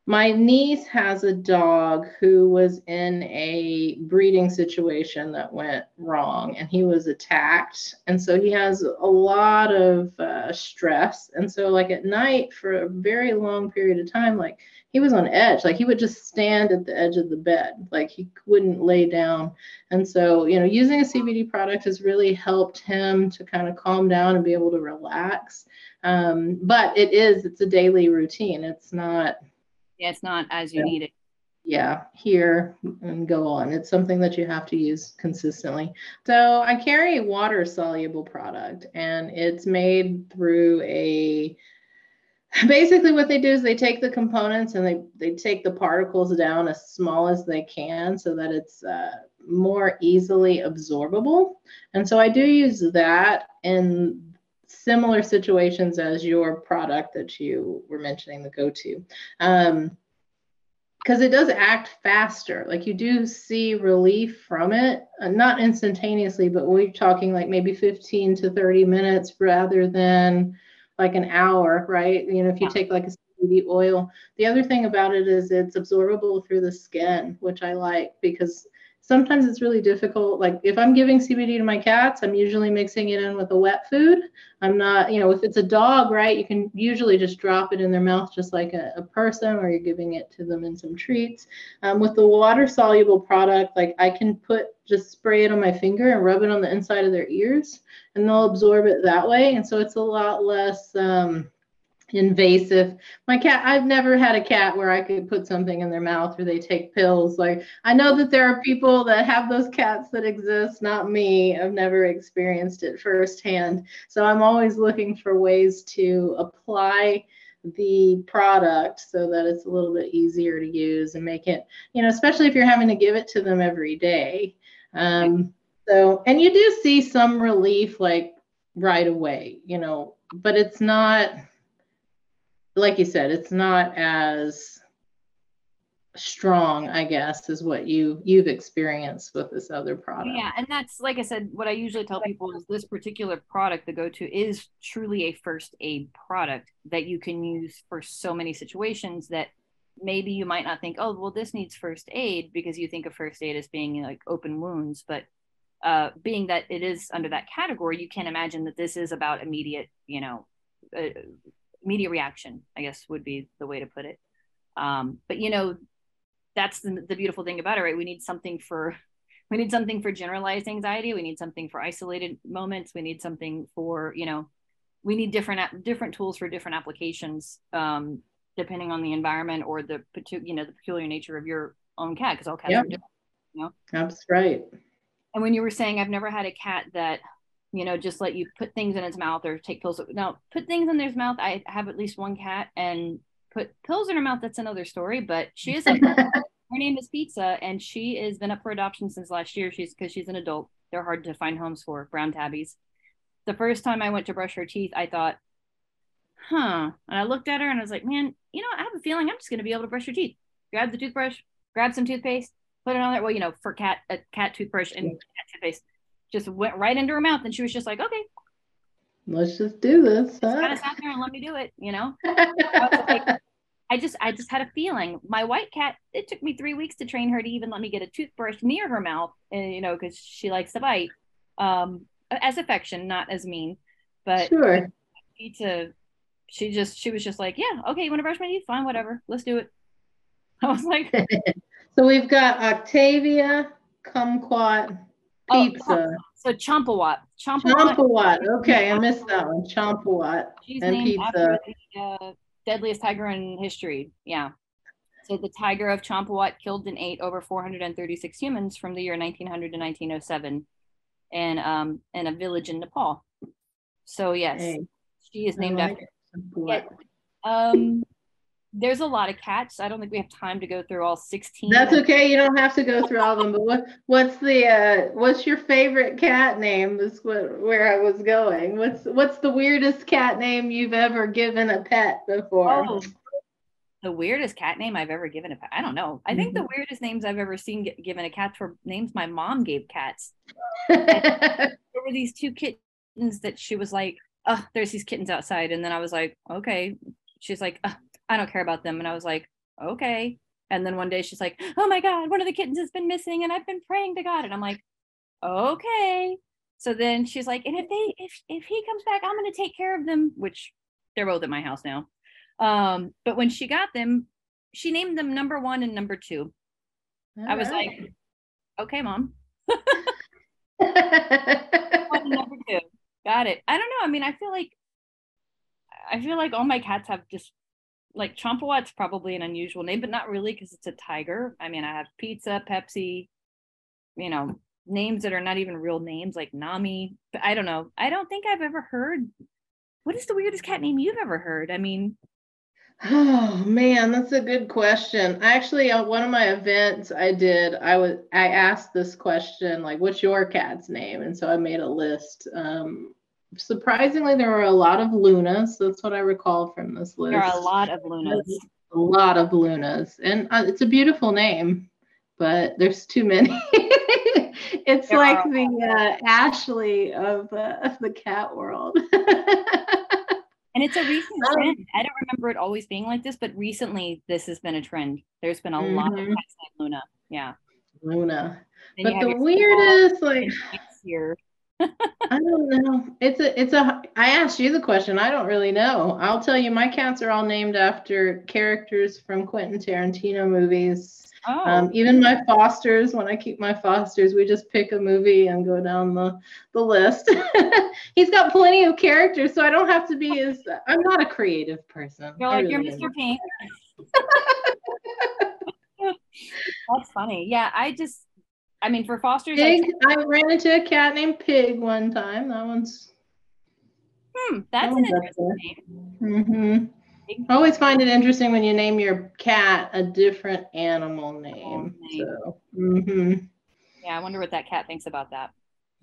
my niece has a dog who was in a breeding situation that went wrong and he was attacked. And so he has a lot of uh, stress. And so like at night for a very long period of time like he was on edge. Like he would just stand at the edge of the bed. Like he wouldn't lay down. And so you know using a cbd product has really helped him to kind of calm down and be able to relax. Um, but it is it's a daily routine. It's not yeah, it's not as you yeah. need it. Yeah, here and go on. It's something that you have to use consistently. So I carry a water soluble product and it's made through a basically what they do is they take the components and they they take the particles down as small as they can so that it's uh, more easily absorbable and so i do use that in similar situations as your product that you were mentioning, the go-to. Um, because it does act faster. Like you do see relief from it, uh, not instantaneously, but we're talking like maybe 15 to 30 minutes rather than like an hour, right? You know, if you take like a CBD oil. The other thing about it is it's absorbable through the skin, which I like because sometimes it's really difficult. Like if I'm giving CBD to my cats, I'm usually mixing it in with a wet food. I'm not, you know, if it's a dog, right, you can usually just drop it in their mouth just like a, a person, or you're giving it to them in some treats. Um, with the water soluble product, like I can put just spray it on my finger and rub it on the inside of their ears, and they'll absorb it that way. And so it's a lot less. Um, invasive. My cat, I've never had a cat where I could put something in their mouth or they take pills. Like I know that there are people that have those cats that exist, not me. I've never experienced it firsthand. So I'm always looking for ways to apply the product so that it's a little bit easier to use and make it, you know, especially if you're having to give it to them every day. Um, so, and you do see some relief like right away, you know, but it's not like you said, it's not as strong, I guess, is what you you've experienced with this other product. Yeah, and that's like I said, what I usually tell people is this particular product, the go-to, is truly a first aid product that you can use for so many situations that maybe you might not think, oh, well, this needs first aid because you think of first aid as being like open wounds, but uh, being that it is under that category, you can imagine that this is about immediate, you know, uh, media reaction, I guess would be the way to put it. Um, but you know, that's the, the beautiful thing about it, right? We need something for [LAUGHS] we need something for generalized anxiety. We need something for isolated moments. We need something for you know, we need different different tools for different applications, um, depending on the environment or the you know the peculiar nature of your own cat, because all cats yep. are different. You know, that's right. And when you were saying, I've never had a cat that you know, just let you put things in its mouth or take pills. Now, put things in their mouth. I have at least one cat and put pills in her mouth. That's another story, but she is a, [LAUGHS] her name is Pizza and she has been up for adoption since last year. She's because she's an adult. They're hard to find homes for brown tabbies. The first time I went to brush her teeth, I thought, huh. And I looked at her and I was like, man, you know, I have a feeling I'm just going to be able to brush your teeth. Grab the toothbrush, grab some toothpaste, put it on there. Well, you know, for cat, a cat toothbrush and cat toothpaste just went right into her mouth. And she was just like, okay, let's just do this. Huh? Kind of sat there and let me do it, you know? [LAUGHS] I, like, I just, I just had a feeling. My white cat, it took me three weeks to train her to even let me get a toothbrush near her mouth, and, you know, because she likes to bite. Um, as affection, not as mean, but sure. to she just she was just like, yeah, okay, you want to brush my teeth? Fine, whatever, let's do it. [LAUGHS] I was like, [LAUGHS] so we've got Octavia, Kumquat, pizza. Oh, so Champawat. Champawat. Champawat. Okay, I missed that one. Champawat She's and pizza. The, uh, deadliest tiger in history. Yeah. So the tiger of Champawat killed and ate over 436 humans from the year 1900 to 1907 and um in a village in Nepal. So yes, hey, she is named like after yeah. Um, there's a lot of cats. I don't think we have time to go through all 16. That's okay. You don't have to go through all of them. But what what's the uh what's your favorite cat name? Is what where I was going. What's what's the weirdest cat name you've ever given a pet before? Oh, the weirdest cat name I've ever given a pet. I don't know. I think mm-hmm. the weirdest names I've ever seen get, given a cat were names my mom gave cats. [LAUGHS] there were these two kittens that she was like, oh, there's these kittens outside. And then I was like, okay. She's like, oh, I don't care about them. And I was like, okay. And then one day she's like, oh my God, one of the kittens has been missing and I've been praying to God. And I'm like, okay. So then she's like, and if they, if, if he comes back, I'm going to take care of them, which they're both at my house now. Um, but when she got them, she named them number one and number two. All I was right. like, okay, mom. [LAUGHS] number [LAUGHS] two. Got it. I don't know. I mean, I feel like I feel like all my cats have just like Champawat's probably an unusual name, but not really because it's a tiger. I mean, I have pizza, Pepsi, you know, names that are not even real names like Nami. But I don't know. I don't think I've ever heard. What is the weirdest cat name you've ever heard? I mean, [SIGHS] Oh man, that's a good question. Actually, on one of my events I did, I was I asked this question like, "What's your cat's name?" And so I made a list. Um, surprisingly, there were a lot of Lunas. That's what I recall from this list. There are a lot of Lunas. A lot of Lunas, and uh, it's a beautiful name, but there's too many. [LAUGHS] it's there like the uh, Ashley of, uh, of the cat world. [LAUGHS] And it's a recent um, trend. I don't remember it always being like this, but recently this has been a trend. There's been a mm-hmm. lot of mm-hmm. Luna. Yeah. Luna. But the weirdest, like here. I don't know. It's a it's a I asked you the question. I don't really know. I'll tell you my cats are all named after characters from Quentin Tarantino movies. Oh. Um, even my fosters, when I keep my fosters, we just pick a movie and go down the, the list. [LAUGHS] He's got plenty of characters, so I don't have to be as I'm not a creative person. You're like really you're Mr. Pink. [LAUGHS] That's funny. Yeah, I just I mean for fosters Pig, I, I ran into a cat named Pig one time. That one's Hmm, that's that an interesting name. Mm-hmm. I always find it interesting when you name your cat a different animal name. So, mm-hmm. Yeah, I wonder what that cat thinks about that.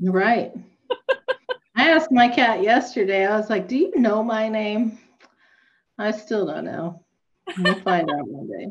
Right. [LAUGHS] I asked my cat yesterday, I was like, Do you know my name? I still don't know. We'll find out one day.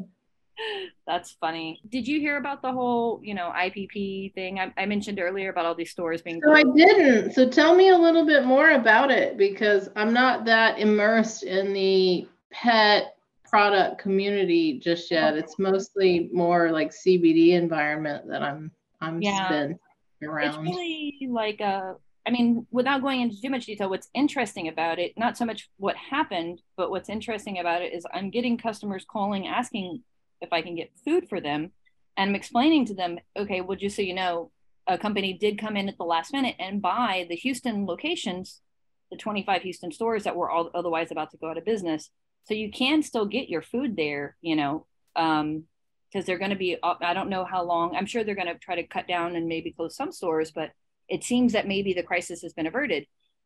[LAUGHS] That's funny. Did you hear about the whole, you know, IPP thing I, I mentioned earlier about all these stores being? No, I didn't. So tell me a little bit more about it because I'm not that immersed in the pet product community just yet. It's mostly more like CBD environment that I'm I'm yeah. spent around. It's really like a I mean, without going into too much detail, what's interesting about it, not so much what happened, but what's interesting about it is I'm getting customers calling asking if I can get food for them. And I'm explaining to them, okay, well, just so you know, a company did come in at the last minute and buy the Houston locations, the 25 Houston stores that were all otherwise about to go out of business. So you can still get your food there you know um because they're going to be uh, i don't know how long i'm sure they're going to try to cut down and maybe close some stores but it seems that maybe the crisis has been averted.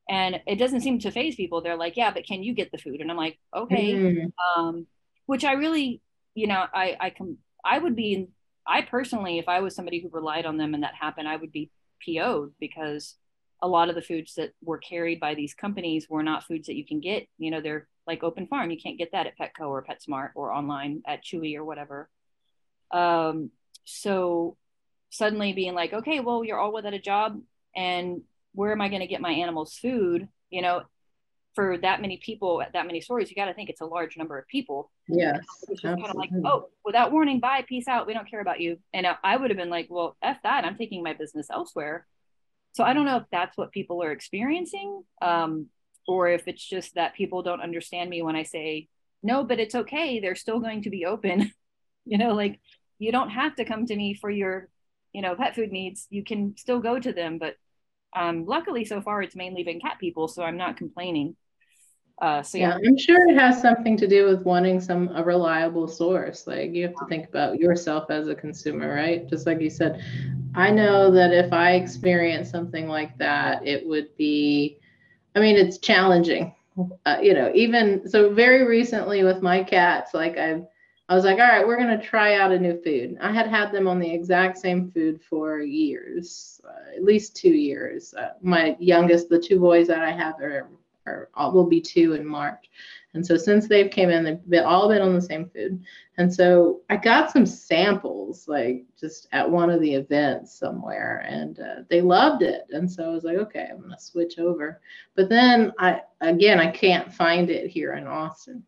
And it doesn't seem to phase people. They're like yeah but can you get the food? And i'm like okay. Mm-hmm. um which i really you know i i can i would be i personally if i was somebody who relied on them and that happened i would be po'd because a lot of the foods that were carried by these companies were not foods that you can get. You know, they're like open farm. You can't get that at Petco or PetSmart or online at Chewy or whatever. Um, so suddenly being like, okay, well, you're all without a job, and where am I going to get my animals food? You know, for that many people at that many stories, you got to think it's a large number of people. Yes. It's kind of like, oh, without warning, bye, peace out. We don't care about you. And I would have been like, well, F that. I'm taking my business elsewhere. So I don't know if that's what people are experiencing um, or if it's just that people don't understand me when I say, no, but it's okay. They're still going to be open. [LAUGHS] you know, like you don't have to come to me for your, you know, pet food needs. You can still go to them. But um, luckily, so far, it's mainly been cat people. So I'm not complaining. Uh, so yeah. yeah, I'm sure it has something to do with wanting some a reliable source. Like you have to think about yourself as a consumer, right? Just like you said, I know that if I experience something like that, it would be, I mean, it's challenging. Uh, you know, even so, very recently with my cats, like I've, I was like, all right, we're to try out a new food. I had had them on the exact same food for years, uh, at least two years. Uh, my youngest, the two boys that I have are or will be two in March. And so since they've came in, they've been, all been on the same food. And so I got some samples, like just at one of the events somewhere, and uh, they loved it. And so I was like, okay, I'm gonna switch over. But then I, again, I can't find it here in Austin.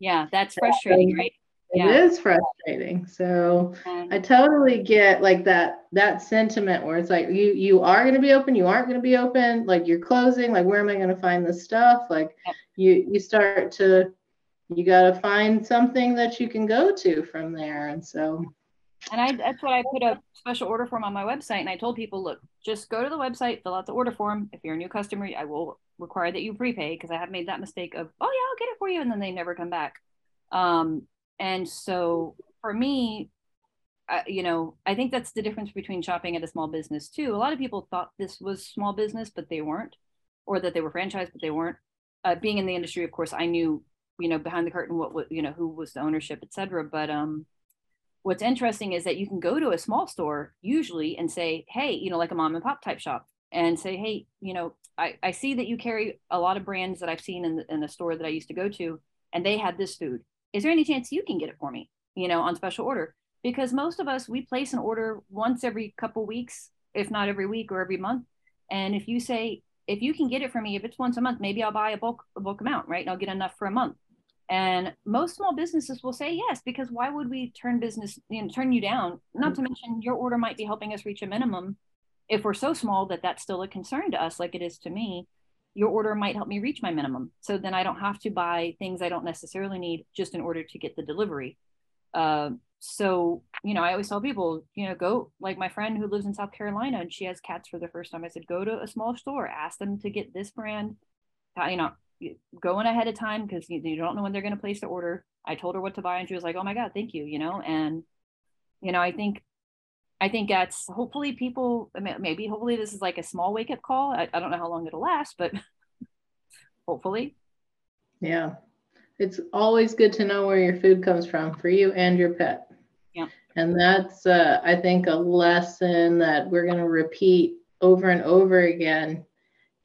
Yeah, that's frustrating, right? It yeah. is frustrating. So I totally get like that that sentiment where it's like you you are going to be open, you aren't going to be open, like you're closing, like where am I going to find this stuff? Like you you start to you got to find something that you can go to from there. And so and I that's what I put a special order form on my website and I told people, look, just go to the website, fill out the order form. If you're a new customer, I will require that you prepay because I have made that mistake of, oh yeah, I'll get it for you and then they never come back. Um, and so for me, uh, you know, I think that's the difference between shopping at a small business too. A lot of people thought this was small business, but they weren't, or that they were franchised, but they weren't. Uh, being in the industry, of course, I knew, you know, behind the curtain what, what you know, who was the ownership, et cetera. But um, what's interesting is that you can go to a small store usually and say, hey, you know, like a mom and pop type shop, and say, hey, you know, I, I see that you carry a lot of brands that I've seen in the, in the store that I used to go to, and they had this food is there any chance you can get it for me you know on special order? Because most of us we place an order once every couple weeks if not every week or every month. And if you say if you can get it for me if it's once a month maybe i'll buy a bulk a bulk amount right? And i'll get enough for a month. And most small businesses will say yes because why would we turn business you know turn you down? Not to mention your order might be helping us reach a minimum if we're so small that that's still a concern to us like it is to me your order might help me reach my minimum. So then I don't have to buy things I don't necessarily need just in order to get the delivery. Uh, so, you know, I always tell people, you know, go like my friend who lives in South Carolina and she has cats for the first time. I said, go to a small store, ask them to get this brand, you know, going ahead of time because you, you don't know when they're going to place the order. I told her what to buy and she was like, oh my God, thank you, you know, and, you know, I think I think that's hopefully people maybe hopefully this is like a small wake up call. I, I don't know how long it'll last, but [LAUGHS] hopefully. Yeah. It's always good to know where your food comes from for you and your pet. Yeah. And that's uh, I think a lesson that we're going to repeat over and over again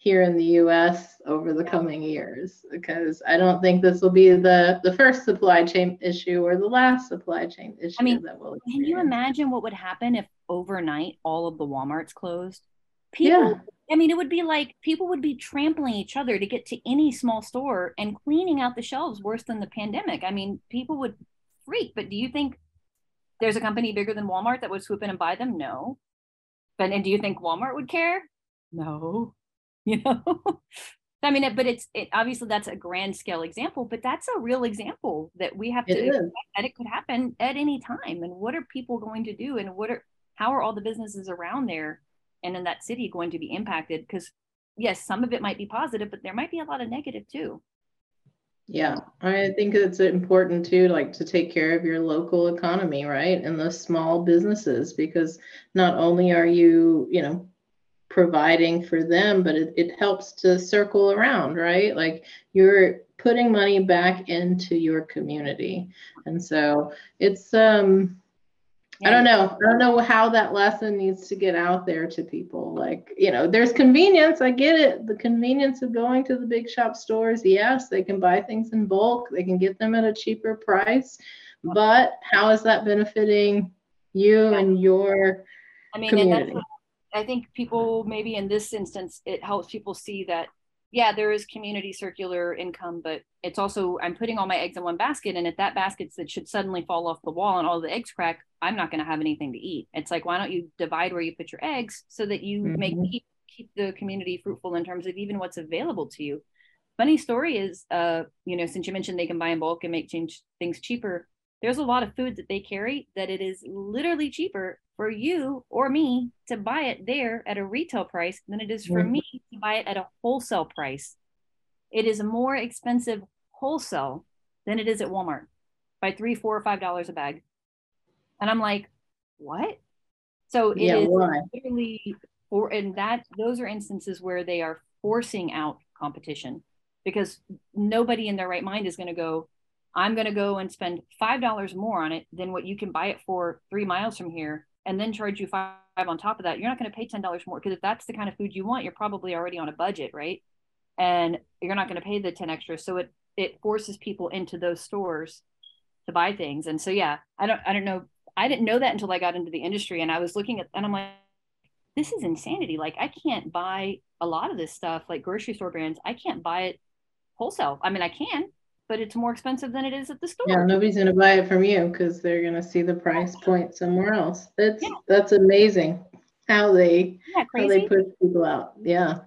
here in the US over the coming years because I don't think this will be the the first supply chain issue or the last supply chain issue I mean, that will Can you imagine what would happen if overnight all of the Walmarts closed? People yeah. I mean, it would be like people would be trampling each other to get to any small store and cleaning out the shelves worse than the pandemic. I mean, people would freak. But do you think there's a company bigger than Walmart that would swoop in and buy them? No. But and do you think Walmart would care? No. [LAUGHS] you know? I mean it, but it's it, obviously that's a grand scale example but that's a real example that we have to it that it could happen at any time and what are people going to do and what are how are all the businesses around there and in that city going to be impacted? Because yes some of it might be positive but there might be a lot of negative too. Yeah i think it's important too like to take care of your local economy right and the small businesses because not only are you you know providing for them, but it, it helps to circle around, right? Like you're putting money back into your community. And so it's um I don't know. I don't know how that lesson needs to get out there to people. Like, you know, there's convenience. I get it. The convenience of going to the big shop stores. Yes, they can buy things in bulk, they can get them at a cheaper price. But how is that benefiting you and your I mean, community? I think people maybe in this instance, it helps people see that yeah, there is community circular income, but it's also I'm putting all my eggs in one basket, and if that basket that should suddenly fall off the wall and all the eggs crack, I'm not going to have anything to eat. It's like why don't you divide where you put your eggs so that you mm-hmm. make keep keep the community fruitful in terms of even what's available to you. Funny story is, uh, you know, since you mentioned they can buy in bulk and make change things cheaper, there's a lot of food that they carry that it is literally cheaper for you or me to buy it there at a retail price than it is for me to buy it at a wholesale price. It is more expensive wholesale than it is at Walmart by three, four, or five dollars a bag. And I'm like, what? So it yeah, is why? literally for and that those are instances where they are forcing out competition because nobody in their right mind is going to go I'm going to go and spend $5 more on it than what you can buy it for three miles from here and then charge you five on top of that. You're not going to pay $10 more because if that's the kind of food you want, you're probably already on a budget, right? And you're not going to pay the 10 extra. So it, it forces people into those stores to buy things. And so, yeah, I don't, I don't know. I didn't know that until I got into the industry and I was looking at, and I'm like, this is insanity. Like I can't buy a lot of this stuff, like grocery store brands. I can't buy it wholesale. I mean, I can, but it's more expensive than it is at the store. Yeah, nobody's gonna buy it from you because they're gonna see the price point somewhere else. That's yeah. that's amazing how they how they push people out. Yeah.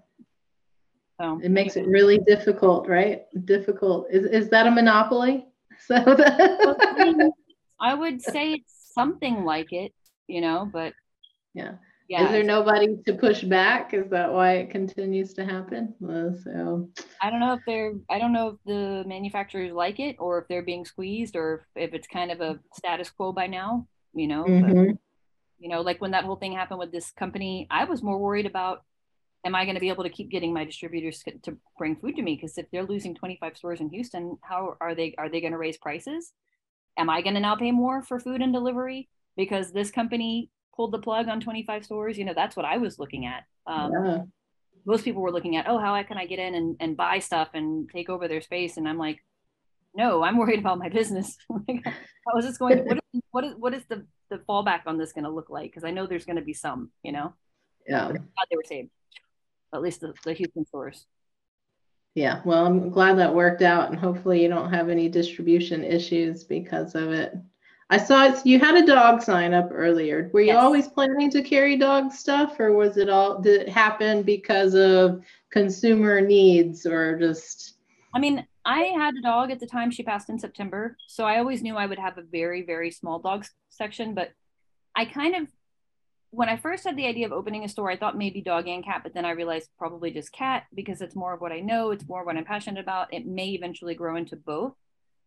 So it makes it really difficult, right? Difficult. Is is that a monopoly? [LAUGHS] So that [LAUGHS] I would say it's something like it, you know, but yeah Is there nobody to push back? Is that why it continues to happen? so I don't know if they're I don't know if the manufacturers like it or if they're being squeezed or if, if it's kind of a status quo by now, you know. Mm-hmm. But, you know, like when that whole thing happened with this company, I was more worried about am I going to be able to keep getting my distributors to bring food to me? Because if they're losing 25 stores in Houston, how are they are they going to raise prices? Am I going to now pay more for food and delivery because this company pulled the plug on 25 stores you know that's what i was looking at. Um, yeah. most people were looking at oh how can i get in and, and buy stuff and take over their space? And i'm like no i'm worried about my business. [LAUGHS] How is this going? To, what is, what is what is the the fallback on this going to look like? Because i know there's going to be some you know? Yeah. They were saved at least the, the houston stores. Yeah. Well i'm glad that worked out and hopefully you don't have any distribution issues because of it I saw it, you had a dog sign up earlier. Were you yes. always planning to carry dog stuff or was it all did it happen because of consumer needs or just I mean, I had a dog at the time she passed in September, so I always knew I would have a very very small dog section, but I kind of when I first had the idea of opening a store, I thought maybe dog and cat, but then I realized probably just cat because it's more of what I know, it's more what I'm passionate about. It may eventually grow into both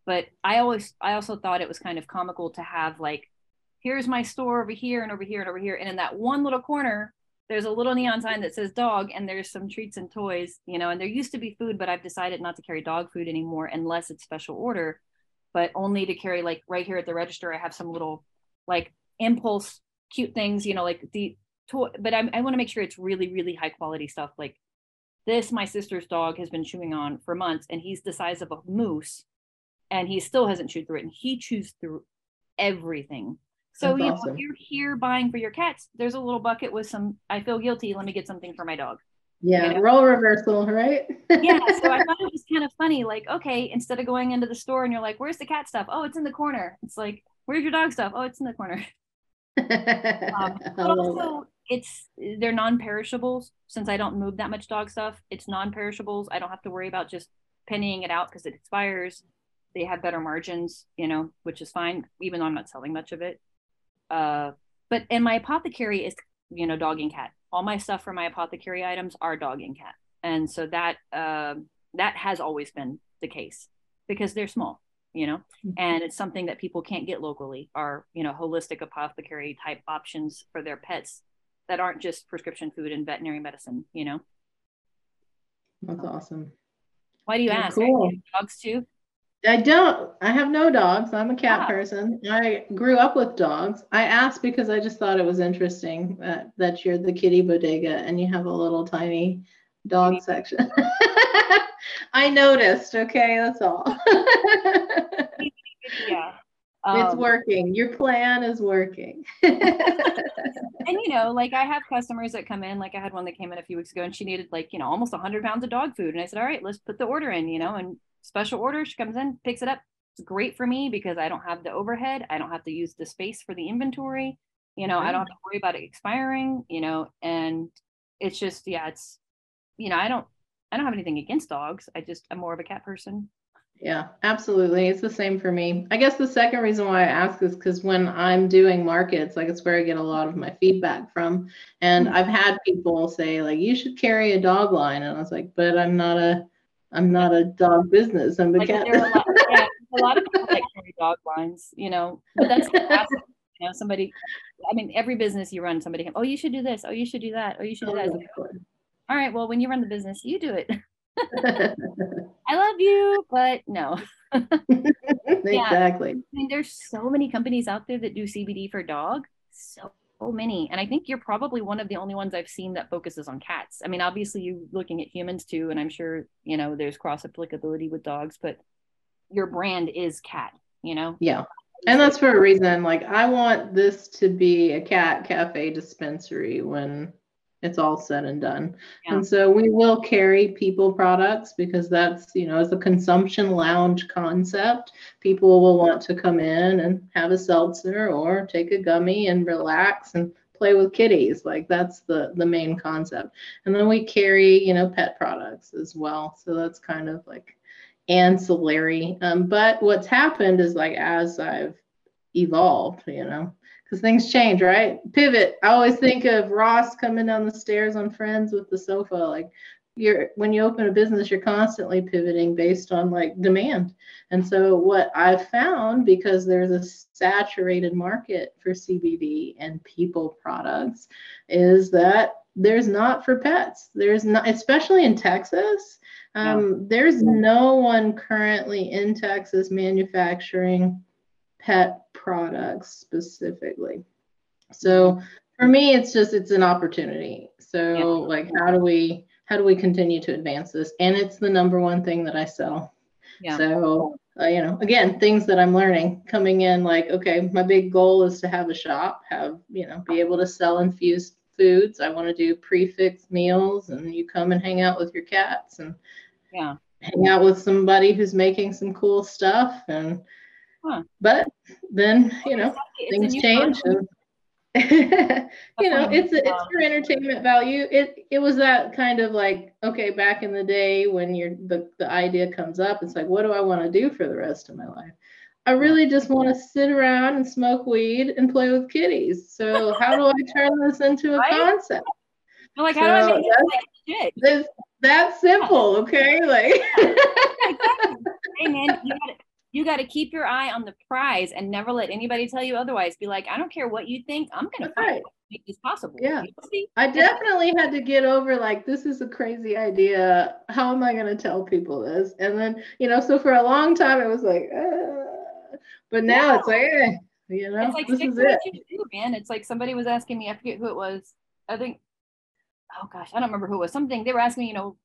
but i always i also thought it was kind of comical to have like here's my store over here and over here and over here. And in that one little corner there's a little neon sign that says dog and there's some treats and toys you know and there used to be food but i've decided not to carry dog food anymore unless it's special order but only to carry like right here at the register i have some little like impulse cute things you know like the toy but i, I want to make sure it's really really high quality stuff. Like this my sister's dog has been chewing on for months and he's the size of a moose and he still hasn't chewed through it and he chews through everything. So you awesome. know, if you're here buying for your cats. There's a little bucket with some i feel guilty let me get something for my dog. Yeah you know? role reversal right? Yeah so i [LAUGHS] thought it was kind of funny like okay instead of going into the store and you're like where's the cat stuff? Oh it's in the corner. It's like where's your dog stuff? Oh it's in the corner. [LAUGHS] Um, but also it's they're non-perishables. Since i don't move that much dog stuff it's non-perishables. I don't have to worry about just pennying it out because it expires they have better margins, you know, which is fine, even though I'm not selling much of it. Uh, but and my apothecary is, you know, dog and cat. All my stuff for my apothecary items are dog and cat, and so that uh, that has always been the case because they're small, you know, mm-hmm. and it's something that people can't get locally. Are you know holistic apothecary type options for their pets that aren't just prescription food and veterinary medicine, you know. That's awesome. Why do you ask? Cool. Dogs too? I don't. I have no dogs. I'm a cat person. I grew up with dogs. I asked because I just thought it was interesting that, that you're the kitty bodega and you have a little tiny dog section. [LAUGHS] I noticed. Okay, that's all. [LAUGHS] yeah. it's Um, working. Your plan is working. [LAUGHS] and you know, like I have customers that come in, like I had one that came in a few weeks ago and she needed like, you know, almost 100 pounds of dog food. And I said, all right, let's put the order in, you know, and special order, she comes in, picks it up. It's great for me because I don't have the overhead. I don't have to use the space for the inventory. You know, I don't have to worry about it expiring, you know, and it's just, yeah, it's, you know, I don't, I don't have anything against dogs. I just, I'm more of a cat person. Yeah, absolutely. It's the same for me. I guess the second reason why I ask is because when I'm doing markets, like it's where I get a lot of my feedback from. And Mhm. I've had people say, like, you should carry a dog line. And I was like, but I'm not a I'm not a dog business. I'm a Like cat. there are a lot, [LAUGHS] yeah, a lot of people that carry dog lines, you know, but that's [LAUGHS] classic, you know, somebody, I mean, every business you run, somebody can, oh, you should do this. Oh, you should do that. Oh, you should do oh, that. It's like, All right, well, when you run the business, you do it. [LAUGHS] I love you, but no. exactly. I mean, there's so many companies out there that do CBD for dog. So many. And I think you're probably one of the only ones I've seen that focuses on cats. I mean, obviously you looking at humans too, and I'm sure, you know, there's cross applicability with dogs, but your brand is cat, you know? Yeah. And that's for a reason. Like I want this to be a cat cafe dispensary when it's all said and done. Yeah. And so we will carry people products because that's, you know, as a consumption lounge concept, people will want to come in and have a seltzer or take a gummy and relax and play with kitties. Like that's the the main concept. And then we carry, you know, pet products as well. So that's kind of like ancillary. Um, but what's happened is like as I've evolved, you know, because things change, right? Pivot. I always think of Ross coming down the stairs on Friends with the sofa. Like you're when you open a business, you're constantly pivoting based on like demand. And so what I've found, because there's a saturated market for CBD and people products, is that there's not for pets. There's not, especially in Texas. Um, There's no one currently in Texas manufacturing pet products specifically. So for me, it's just it's an opportunity. So Yeah. like, how do we how do we continue to advance this? And it's the number one thing that I sell. Yeah. So uh, you know, again, things that I'm learning coming in. Like, okay, my big goal is to have a shop, have you know, be able to sell infused foods. I want to do prix fixe meals, and you come and hang out with your cats and Yeah. hang out with somebody who's making some cool stuff and Huh. but then you know It's things change and [LAUGHS] you know it's it's Um, for entertainment value. It it was that kind of like okay back in the day when you're the, the idea comes up it's like what do i want to do for the rest of my life? I really just want to sit around and smoke weed and play with kitties. So how do i turn this into a concept? I'm like, how do I make it like that's simple okay? Like Hey man, you gotta you gotta keep your eye on the prize and never let anybody tell you otherwise. Be like, I don't care what you think, I'm gonna That's find a right. make this possible. Yeah. I definitely had to get over like this is a crazy idea. How am I going to tell people this? And then you know, so for a long time it was like, uh, but now it's like, eh, you know, It's like this is it. do, man. It's like somebody was asking me, I forget who it was. I think, oh gosh, I don't remember who it was. Something they were asking me, you know,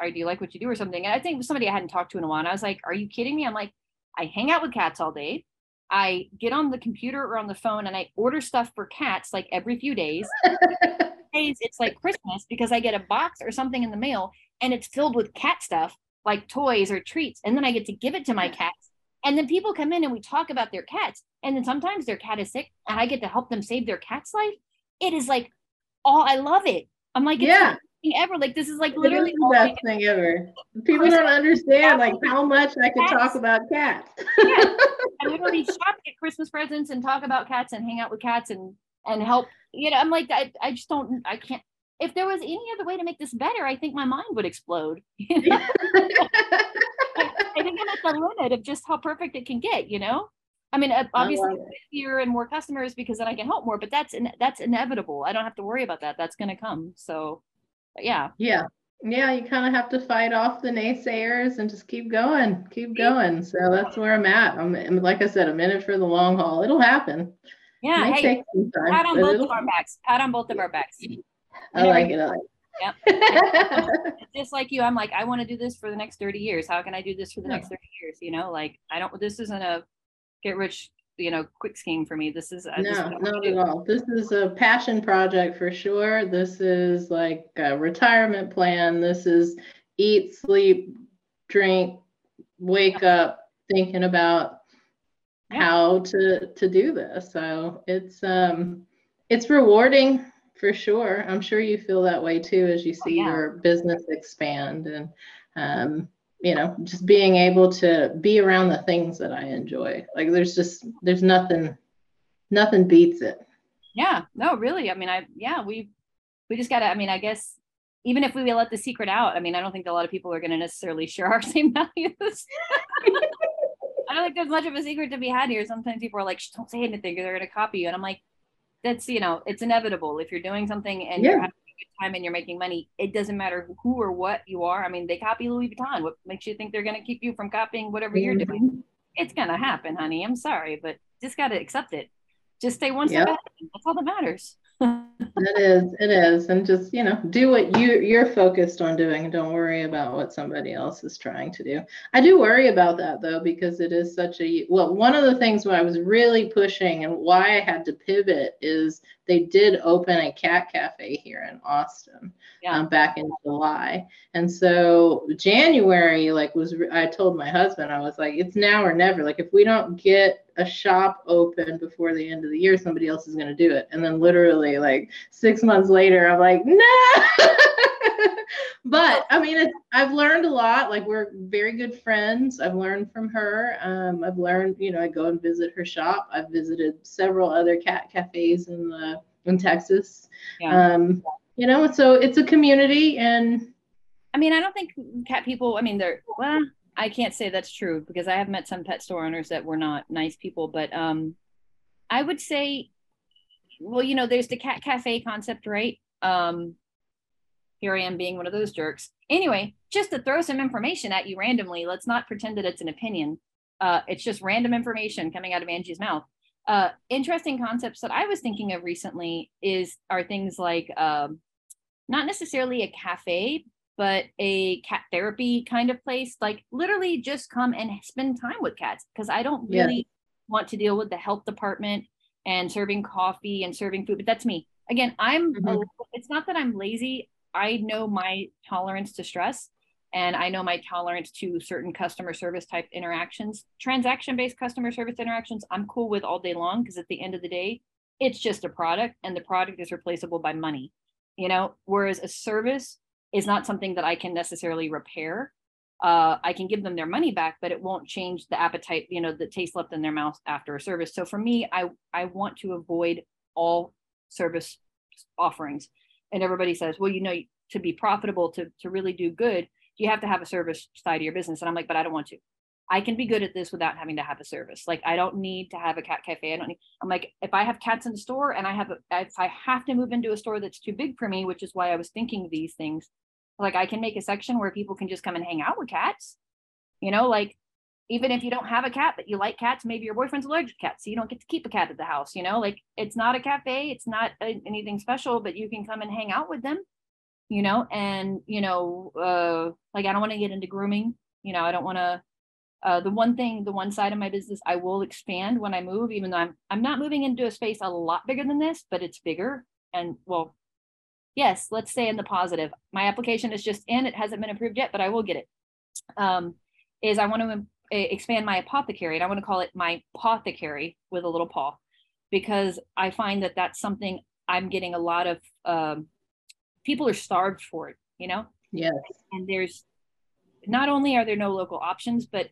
or do you like what you do or something? And I think it was somebody I hadn't talked to in a while. And I was like, Are you kidding me? I'm like, I hang out with cats all day. I get on the computer or on the phone and I order stuff for cats like every few days. [LAUGHS] days it's like Christmas because I get a box or something in the mail and it's filled with cat stuff like toys or treats. And then I get to give it to my cats. And then people come in and we talk about their cats. And then sometimes their cat is sick and I get to help them save their cat's life. It is like, oh, I love it. I'm like, it's Yeah. best thing ever. Like, this is like It is literally the best thing ever. People don't understand like how much I could talk about cats. yeah. [LAUGHS] I literally shop, get Christmas presents, and talk about cats and hang out with cats and and help. You know, I'm like, I, I just don't, I can't. If there was any other way to make this better, I think my mind would explode. [LAUGHS] You know? I think I'm at the limit of just how perfect it can get. You know, I mean, obviously busier and more customers because then I can help more. But that's in, that's inevitable. I don't have to worry about that. That's going to come. So, but yeah, yeah. yeah, you kind of have to fight off the naysayers and just keep going, keep going. So that's where I'm at. I'm, I'm like I said, I'm in it for the long haul. It'll happen. Yeah, It hey, time, pat on both of our backs. Pat on both of our backs. I like it. I like Yep. [LAUGHS] Just like you, I'm like, I want to do this for the next 30 years. How can I do this for the Yeah. next 30 years? You know, like I don't. This isn't a get rich, you know, quick scheme for me. This is No, don't not at all. This is a passion project for sure. This is like a retirement plan. This is eat, sleep, drink, wake up thinking about Yeah. how to to do this. So it's um it's rewarding for sure. I'm sure you feel that way too as you see Oh, yeah. your business expand and um you know just being able to be around the things that I enjoy. Like there's just there's nothing nothing beats it. Yeah, no, really. I mean, I yeah, we we just gotta. I mean, I guess even if we let the secret out, I mean, I don't think a lot of people are going to necessarily share our [LAUGHS] same values. I don't think there's much of a secret to be had here. Sometimes people are like, "Don't say anything; they're going to copy you," and I'm like, "That's you know, it's inevitable. If you're doing something and Yeah. you're having a good time and you're making money, it doesn't matter who or what you are. I mean, they copy Louis Vuitton. What makes you think they're going to keep you from copying whatever you're doing? Mhm. It's going to happen, honey. I'm sorry, but just got to accept it. Just stay one Yep. step ahead. That's all that matters. It is, it is. And just, you know, do what you you're focused on doing. Don't worry about what somebody else is trying to do. I do worry about that though, because it is such a well, one of the things what I was really pushing and why I had to pivot is they did open a cat cafe here in Austin Yeah. um, back in July. And so January, like was I told my husband, I was like, it's now or never. Like if we don't get a shop open before the end of the year, somebody else is going to do it. And then literally like six months later, I'm like, no. [LAUGHS] but I mean, it's, I've learned a lot. Like we're very good friends. I've learned from her. Um, I've learned, you know, I go and visit her shop. I've visited several other cat cafes in the in Texas. Yeah. Um, you know, so it's a community and I mean, I don't think cat people, I mean, they're, well, I can't say that's true because I have met some pet store owners that were not nice people, but um, I would say, well, you know, there's the cat cafe concept, right? Um, here I am being one of those jerks. Anyway, just to throw some information at you randomly, let's not pretend that it's an opinion. Uh, it's just random information coming out of Angie's mouth. Uh, interesting concepts that I was thinking of recently is are things like um, not necessarily a cafe, but a cat therapy kind of place. Like literally just come and spend time with cats because I don't Yeah. really want to deal with the health department and serving coffee and serving food. But that's me. Again, I'm a Mhm. little- it's not that I'm lazy. I know my tolerance to stress and I know my tolerance to certain customer service type interactions. Transaction based customer service interactions, I'm cool with all day long because at the end of the day, it's just a product and the product is replaceable by money, you know, whereas a service is not something that I can necessarily repair. Uh, I can give them their money back, but it won't change the appetite, you know, the taste left in their mouth after a service. So for me, I I want to avoid all service offerings. And everybody says, well, you know, to be profitable, to to really do good, you have to have a service side of your business. And I'm like, but I don't want to. I can be good at this without having to have a service. Like I don't need to have a cat cafe. I don't need. I'm like, if I have cats in the store and I have, a, if I have to move into a store that's too big for me, which is why I was thinking these things, like I can make a section where people can just come and hang out with cats. You know, like even if you don't have a cat but you like cats, maybe your boyfriend's allergic to cats, so you don't get to keep a cat at the house. You know, like it's not a cafe, it's not a, anything special, but you can come and hang out with them. You know, and you know, uh, like I don't want to get into grooming. You know, I don't want to uh, the one thing, the one side of my business, I will expand when I move, even though I'm I'm not moving into a space a lot bigger than this, but it's bigger. And well, yes, let's stay in the positive. My application is just in; it hasn't been approved yet, but I will get it. Um, is I want to um, e- expand my apothecary, and I want to call it my apothecary with a little paw, because I find that that's something I'm getting a lot of. Um, people are starved for it, you know yes. and there's not only are there no local options but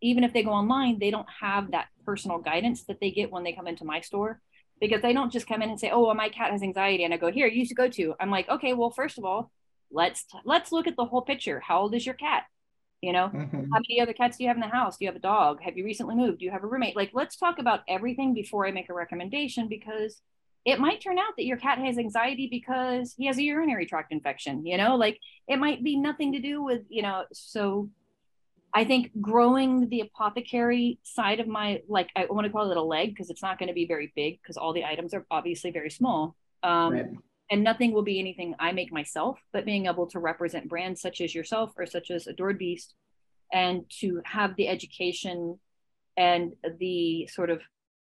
even if they go online they don't have that personal guidance that they get when they come into my store because they don't just come in and say oh well, my cat has anxiety and i go here you should go to. I'm like okay well first of all let's let's look at the whole picture. How old is your cat? You know Mhm. how many other cats do you have in the house? Do you have a dog? Have you recently moved? Do you have a roommate? Like let's talk about everything before i make a recommendation because it might turn out that your cat has anxiety because he has a urinary tract infection you know? Like it might be nothing to do with you know so i think growing the apothecary side of my like i want to call it a leg because it's not going to be very big because all the items are obviously very small um, right. and nothing will be anything i make myself but being able to represent brands such as yourself or such as adored beast and to have the education and the sort of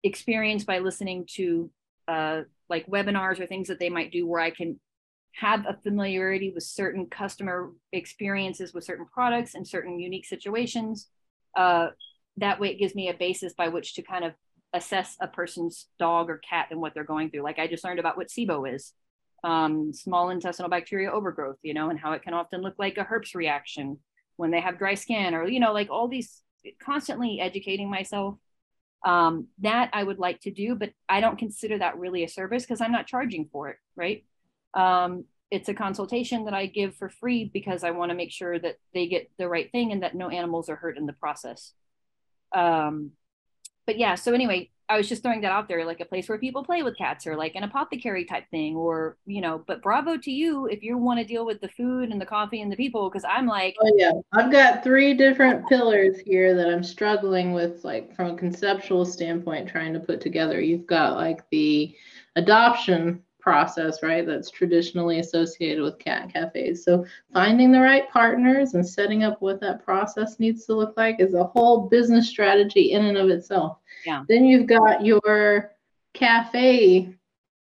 experience by listening to uh, like webinars or things that they might do where I can have a familiarity with certain customer experiences with certain products and certain unique situations. Uh, that way, it gives me a basis by which to kind of assess a person's dog or cat and what they're going through. Like I just learned about what SIBO is, um, small intestinal bacteria overgrowth, you know, and how it can often look like a herpes reaction when they have dry skin, or you know, like all these. Constantly educating myself um, that I would like to do, but I don't consider that really a service because I'm not charging for it, right? Um, it's a consultation that I give for free because I want to make sure that they get the right thing and that no animals are hurt in the process. Um, but yeah, so anyway, I was just throwing that out there, like a place where people play with cats or like an apothecary type thing, or, you know, but bravo to you if you want to deal with the food and the coffee and the people. Cause I'm like, oh, yeah, I've got three different pillars here that I'm struggling with, like from a conceptual standpoint, trying to put together. You've got like the adoption process, right? That's traditionally associated with cat cafes. So finding the right partners and setting up what that process needs to look like is a whole business strategy in and of itself. Yeah. Then you've got your cafe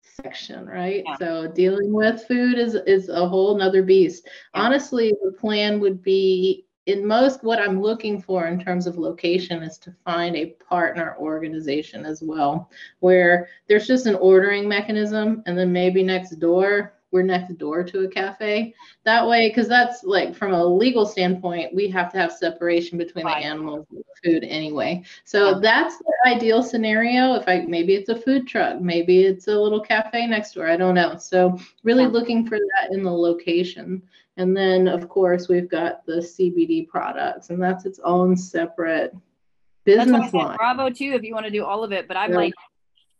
section, right? Yeah. So dealing with food is is a whole nother beast. Yeah. Honestly, the plan would be in most what I'm looking for in terms of location is to find a partner organization as well, where there's just an ordering mechanism, and then maybe next door we're next door to a cafe. That way, because that's like from a legal standpoint, we have to have separation between right. the animals and the food anyway. So yeah. that's the ideal scenario. If I maybe it's a food truck, maybe it's a little cafe next door. I don't know. So really yeah. looking for that in the location. And then, of course, we've got the CBD products, and that's its own separate business line. Bravo too, if you want to do all of it. But I'm yeah. like,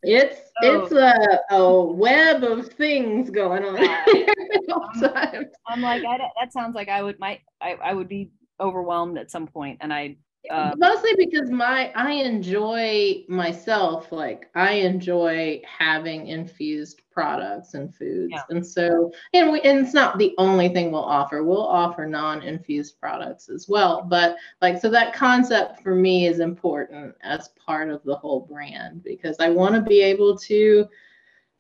it's oh. it's a, a web of things going on. [LAUGHS] I'm, I'm, like, I, that sounds like I would might I, I would be overwhelmed at some point, and I uh, mostly because my i enjoy myself like i enjoy having infused products and foods. Yeah. and so and we and it's not the only thing we'll offer. We'll offer non-infused products as well. But like so that concept for me is important as part of the whole brand because i want to be able to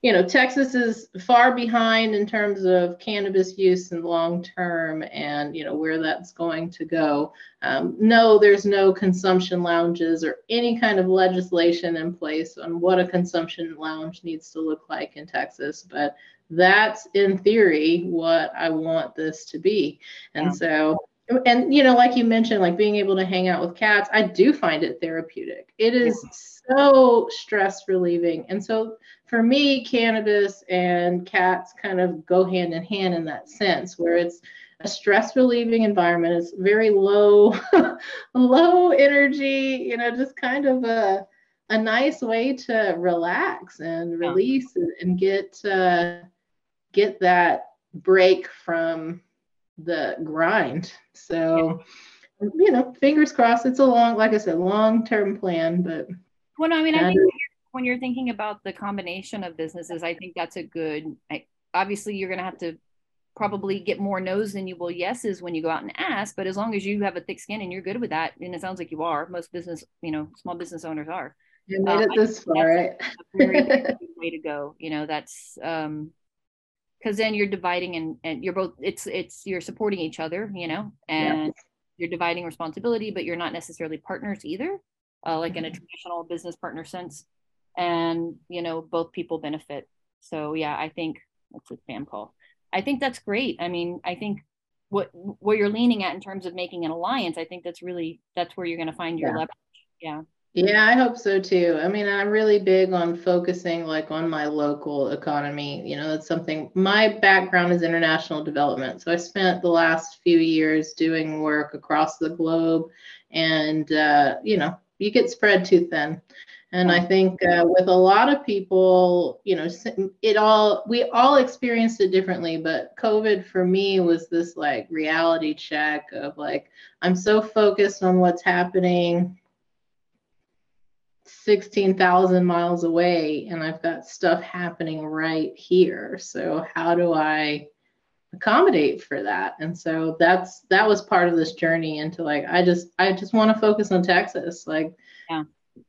you know, Texas is far behind in terms of cannabis use and long term and, you know, where that's going to go. Um, no, there's no consumption lounges or any kind of legislation in place on what a consumption lounge needs to look like in Texas, but that's in theory what I want this to be. And yeah. so, and you know, like you mentioned, like being able to hang out with cats, I do find it therapeutic. It is so stress relieving. And so for me, cannabis and cats kind of go hand in hand in that sense, where it's a stress relieving environment. It's very low, [LAUGHS] low energy, you know, just kind of a, a nice way to relax and release and, and get, uh, get that break from the grind. So, you know, fingers crossed. It's a long, like I said, long term plan, but. Well, I mean, I think when you're thinking about the combination of businesses, I think that's a good. I, obviously, you're going to have to probably get more no's than you will yeses when you go out and ask. But as long as you have a thick skin and you're good with that, and it sounds like you are, most business, you know, small business owners are. You made it uh, this far, right? [LAUGHS] way to go. You know, that's um, because then you're dividing and and you're both. It's it's you're supporting each other. You know, and yeah. you're dividing responsibility, but you're not necessarily partners either. Uh, like in a mm-hmm. traditional business partner sense and you know both people benefit. So yeah i think that's a spam call. I think that's great. I mean i think what what you're leaning at in terms of making an alliance i think that's really that's where you're going to find your yeah. leverage. Yeah. Yeah i hope so too. I mean i'm really big on focusing like on my local economy. You know that's something my background is international development. So i spent the last few years doing work across the globe and uh, you know you get spread too thin. And I think uh, with a lot of people, you know, it all, we all experienced it differently, but COVID for me was this like reality check of like, I'm so focused on what's happening 16,000 miles away and I've got stuff happening right here. So how do I accommodate for that? And so that's that was part of this journey into like I just I just want to focus on Texas. Like yeah.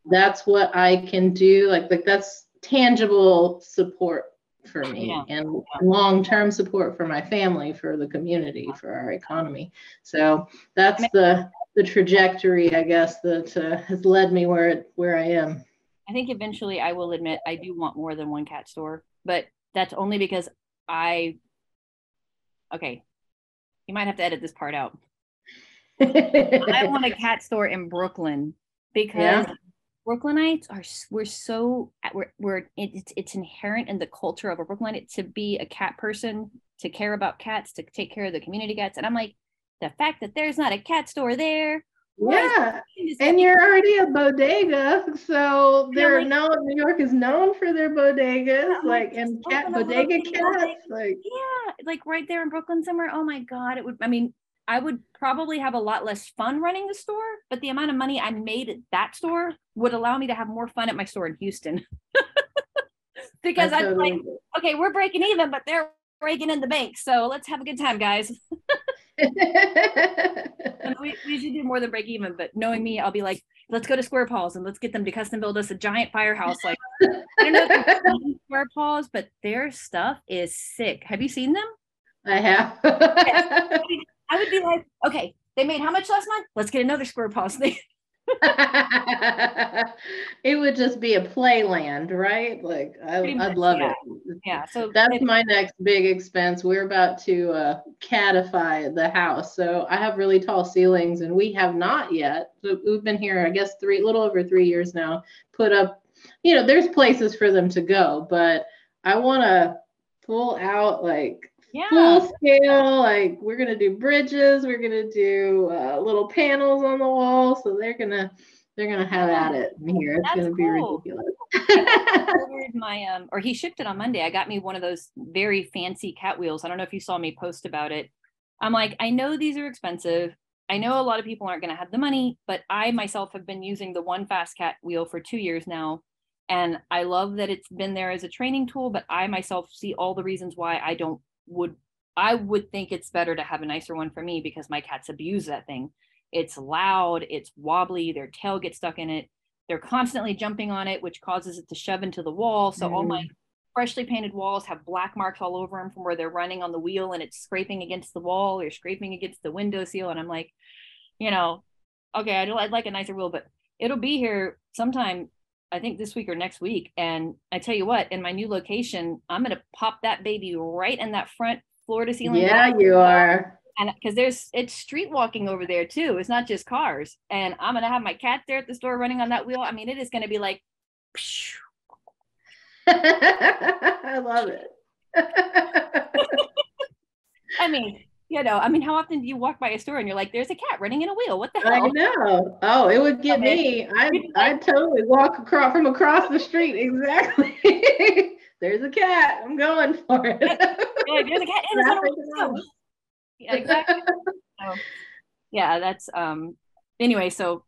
That's what I can do. Like like that's tangible support for me yeah. and long-term support for my family, for the community, for our economy. So that's the the trajectory, I guess, that uh, has led me where it, where I am. I think eventually I will admit I do want more than one cat store, but that's only because I. Okay, you might have to edit this part out. [LAUGHS] I want a cat store in Brooklyn because yeah. Brooklynites are we're so we're, we're it's it's inherent in the culture of a Brooklynite to be a cat person, to care about cats, to take care of the community cats, and I'm like the fact that there's not a cat store there. Yeah, and you're already a bodega, so they're like, known. New York is known for their bodegas, like and cat bodega cats, like yeah, like right there in Brooklyn somewhere. Oh my god, it would. I mean, I would probably have a lot less fun running the store, but the amount of money I made at that store would allow me to have more fun at my store in Houston. [LAUGHS] because I'm totally like, okay, we're breaking even, but they're breaking in the bank, so let's have a good time, guys. [LAUGHS] we, we should do more than break even, but knowing me, I'll be like, let's go to Square Paws and let's get them to custom build us a giant firehouse. Like, I don't know [LAUGHS] Square Paws, but their stuff is sick. Have you seen them? I have. I would be like, okay, they made how much last month? Let's get another Square thing. [LAUGHS] it would just be a playland, right? Like I, would love yeah. it. Yeah. So that's my next big expense. We're about to uh, catify the house, so I have really tall ceilings, and we have not yet. We've been here, I guess, three, little over three years now. Put up, you know, there's places for them to go, but I want to pull out like yeah. full scale. Like we're gonna do bridges, we're gonna do uh, little panels on the wall, so they're gonna they're gonna have at it here. It's That's gonna be cool. ridiculous. [LAUGHS] my um, or he shipped it on Monday. I got me one of those very fancy cat wheels. I don't know if you saw me post about it. I'm like, I know these are expensive. I know a lot of people aren't going to have the money, but I myself have been using the one fast cat wheel for two years now. And I love that it's been there as a training tool, but I myself see all the reasons why I don't would I would think it's better to have a nicer one for me because my cats abuse that thing. It's loud, it's wobbly, their tail gets stuck in it. They're constantly jumping on it, which causes it to shove into the wall. So mm. all my mm. freshly painted walls have black marks all over them from where they're running on the wheel and it's scraping against the wall or scraping against the window seal. And I'm like, you know, okay, I'd, I'd like a nicer wheel, but it'll be here sometime I think this week or next week. And I tell you what, in my new location, I'm going to pop that baby right in that front floor to ceiling. Yeah, you are. And because there's it's street walking over there too. It's not just cars. And I'm going to have my cat there at the store running on that wheel. I mean, it is going to be like. [LAUGHS] I love it. [LAUGHS] I mean, you know, I mean, how often do you walk by a store and you're like, there's a cat running in a wheel? What the hell? I know. Oh, it would get me. I [LAUGHS] I totally walk across from across the street. Exactly. [LAUGHS] there's a cat. I'm going for it. there's a cat [LAUGHS] in the Yeah, exactly. so, yeah, that's um anyway, so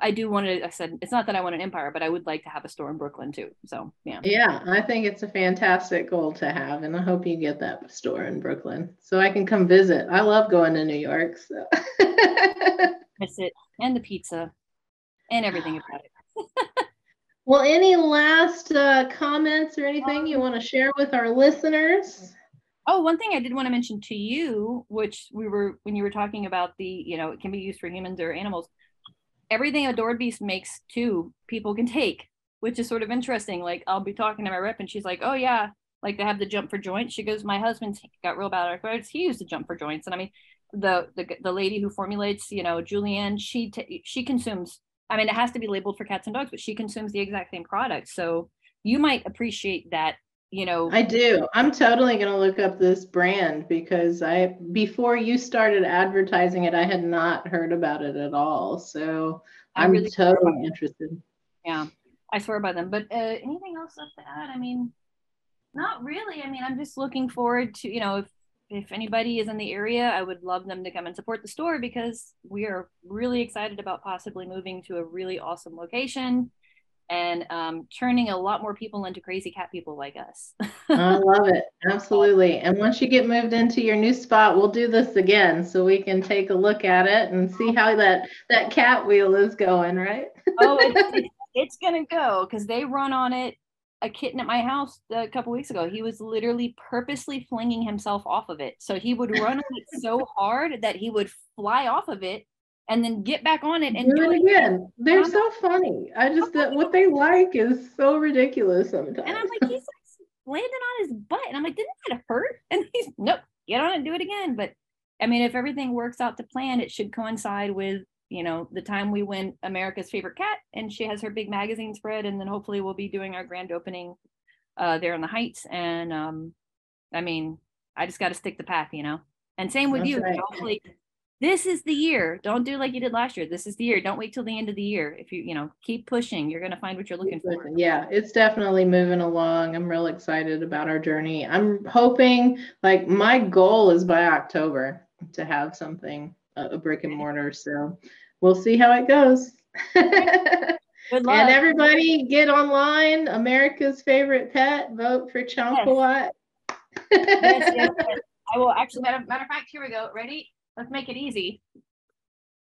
I do want to. I said it's not that I want an empire, but I would like to have a store in Brooklyn too. So yeah. Yeah, I think it's a fantastic goal to have, and I hope you get that store in Brooklyn so I can come visit. I love going to New York. So [LAUGHS] miss it and the pizza and everything about it. [LAUGHS] well, any last uh, comments or anything you want to share with our listeners? Oh, one thing I did want to mention to you, which we were when you were talking about the, you know, it can be used for humans or animals everything Adored Beast makes too, people can take, which is sort of interesting. Like I'll be talking to my rep and she's like, oh yeah, like they have the jump for joints. She goes, my husband's got real bad arthritis. He used to jump for joints. And I mean, the, the, the lady who formulates, you know, Julie Anne, she, t- she consumes, I mean, it has to be labeled for cats and dogs, but she consumes the exact same product. So you might appreciate that you know i do. I'm totally going to look up this brand because i before you started advertising it i had not heard about it at all. So i'm really totally interested. Yeah i swear by them. But uh, anything else left to add i mean not really. I mean i'm just looking forward to you know if if anybody is in the area i would love them to come and support the store because we are really excited about possibly moving to a really awesome location and um, turning a lot more people into crazy cat people like us. I love it. [LAUGHS] Absolutely. And once you get moved into your new spot, we'll do this again so we can take a look at it and see how that, that cat wheel is going, right? oh, it's, [LAUGHS] it's going to go because they run on it. A kitten at my house a couple weeks ago, he was literally purposely flinging himself off of it. So he would run on it so hard that he would fly off of it and then get back on it and do, it again. They're so funny. I just what they like is so ridiculous sometimes. And I'm like, he's like [LAUGHS] landing on his butt, and I'm like, didn't that hurt? [LAUGHS] And he's nope, get on and do it again. But I mean, if everything works out to plan, it should coincide with you know the time we win America's favorite cat, and she has her big magazine spread, and then hopefully we'll be doing our grand opening uh, there on the Heights. And um, I mean, I just got to stick the path, you know. And same with That's you. Right. Hopefully, this is the year. Don't do like you did last year. This is the year. Don't wait till the end of the year. If you, you know, keep pushing, you're going to find what you're looking for. Yeah, it's definitely moving along. I'm real excited about our journey. I'm hoping, like, my goal is by October to have something, a brick and mortar. So we'll see how it goes. Good [LAUGHS] luck. And everybody get online. America's favorite pet. Vote for Chompawat. Yes. yes, yes, [LAUGHS] yes. I will actually, matter, matter of fact, here we go. Ready? Let's make it easy.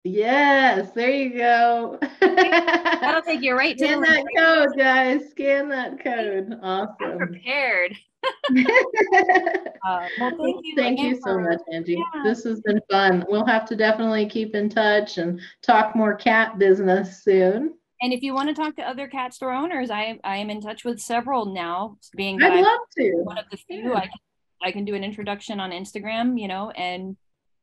Yes, there you go. That'll take you right to [LAUGHS] Scan that code, guys. Scan that code. Awesome. I'm prepared. [LAUGHS] uh, well, thank you. Thank you so much, Angie. Yeah. This has been fun. We'll have to definitely keep in touch and talk more cat business soon. And if you want to talk to other cat store owners, I I am in touch with several now. Being I'd love to. One of the few, yeah. I can I can do an introduction on Instagram, you know, and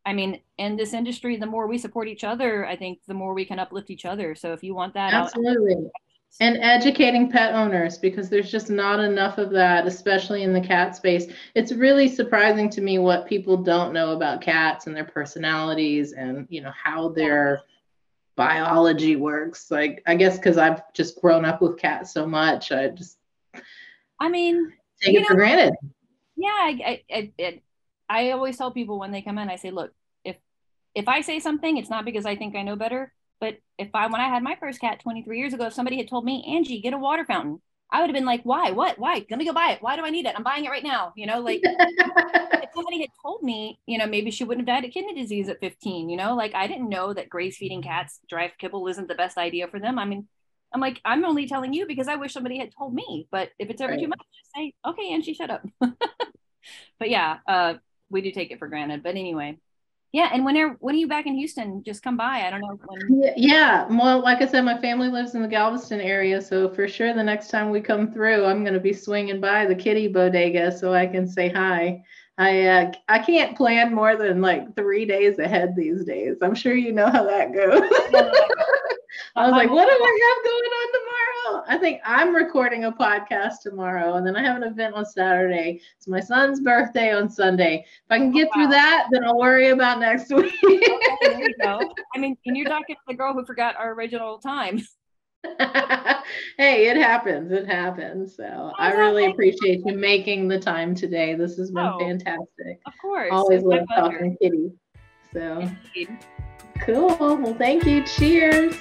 I mean, in this industry, the more we support each other, I think the more we can uplift each other. So if you want that, absolutely. I'll- and educating pet owners because there's just not enough of that, especially in the cat space. It's really surprising to me what people don't know about cats and their personalities and you know how their biology works. Like I guess because I've just grown up with cats so much, I just I mean take it know, for granted. Yeah, I, I, I, I always tell people when they come in, I say, look, if if I say something, it's not because I think I know better. But if I when I had my first cat 23 years ago, if somebody had told me, Angie, get a water fountain, I would have been like, why? What? Why? Let me go buy it. Why do I need it? I'm buying it right now. You know, like [LAUGHS] if somebody had told me, you know, maybe she wouldn't have died of kidney disease at 15, you know, like I didn't know that graze feeding cats dry kibble isn't the best idea for them. I mean, I'm like, I'm only telling you because I wish somebody had told me. But if it's ever right. too much, just say, okay, Angie, shut up. [LAUGHS] but yeah, uh, we do take it for granted. But anyway, yeah. And whenever when are you back in Houston? Just come by. I don't know. When... Yeah. Well, like I said, my family lives in the Galveston area, so for sure the next time we come through, I'm going to be swinging by the Kitty Bodega so I can say hi. I uh, I can't plan more than like three days ahead these days. I'm sure you know how that goes. [LAUGHS] I was like, what do I have going on tomorrow? I think I'm recording a podcast tomorrow, and then I have an event on Saturday. It's my son's birthday on Sunday. If I can get oh, wow. through that, then I'll worry about next week. [LAUGHS] okay, there you go. I mean, and you're talking to the girl who forgot our original time. [LAUGHS] hey, it happens. It happens. So oh, I really appreciate you making the time today. This has been oh, fantastic. Of course. Always love talking kitty. So Indeed. cool. Well, thank you. Cheers.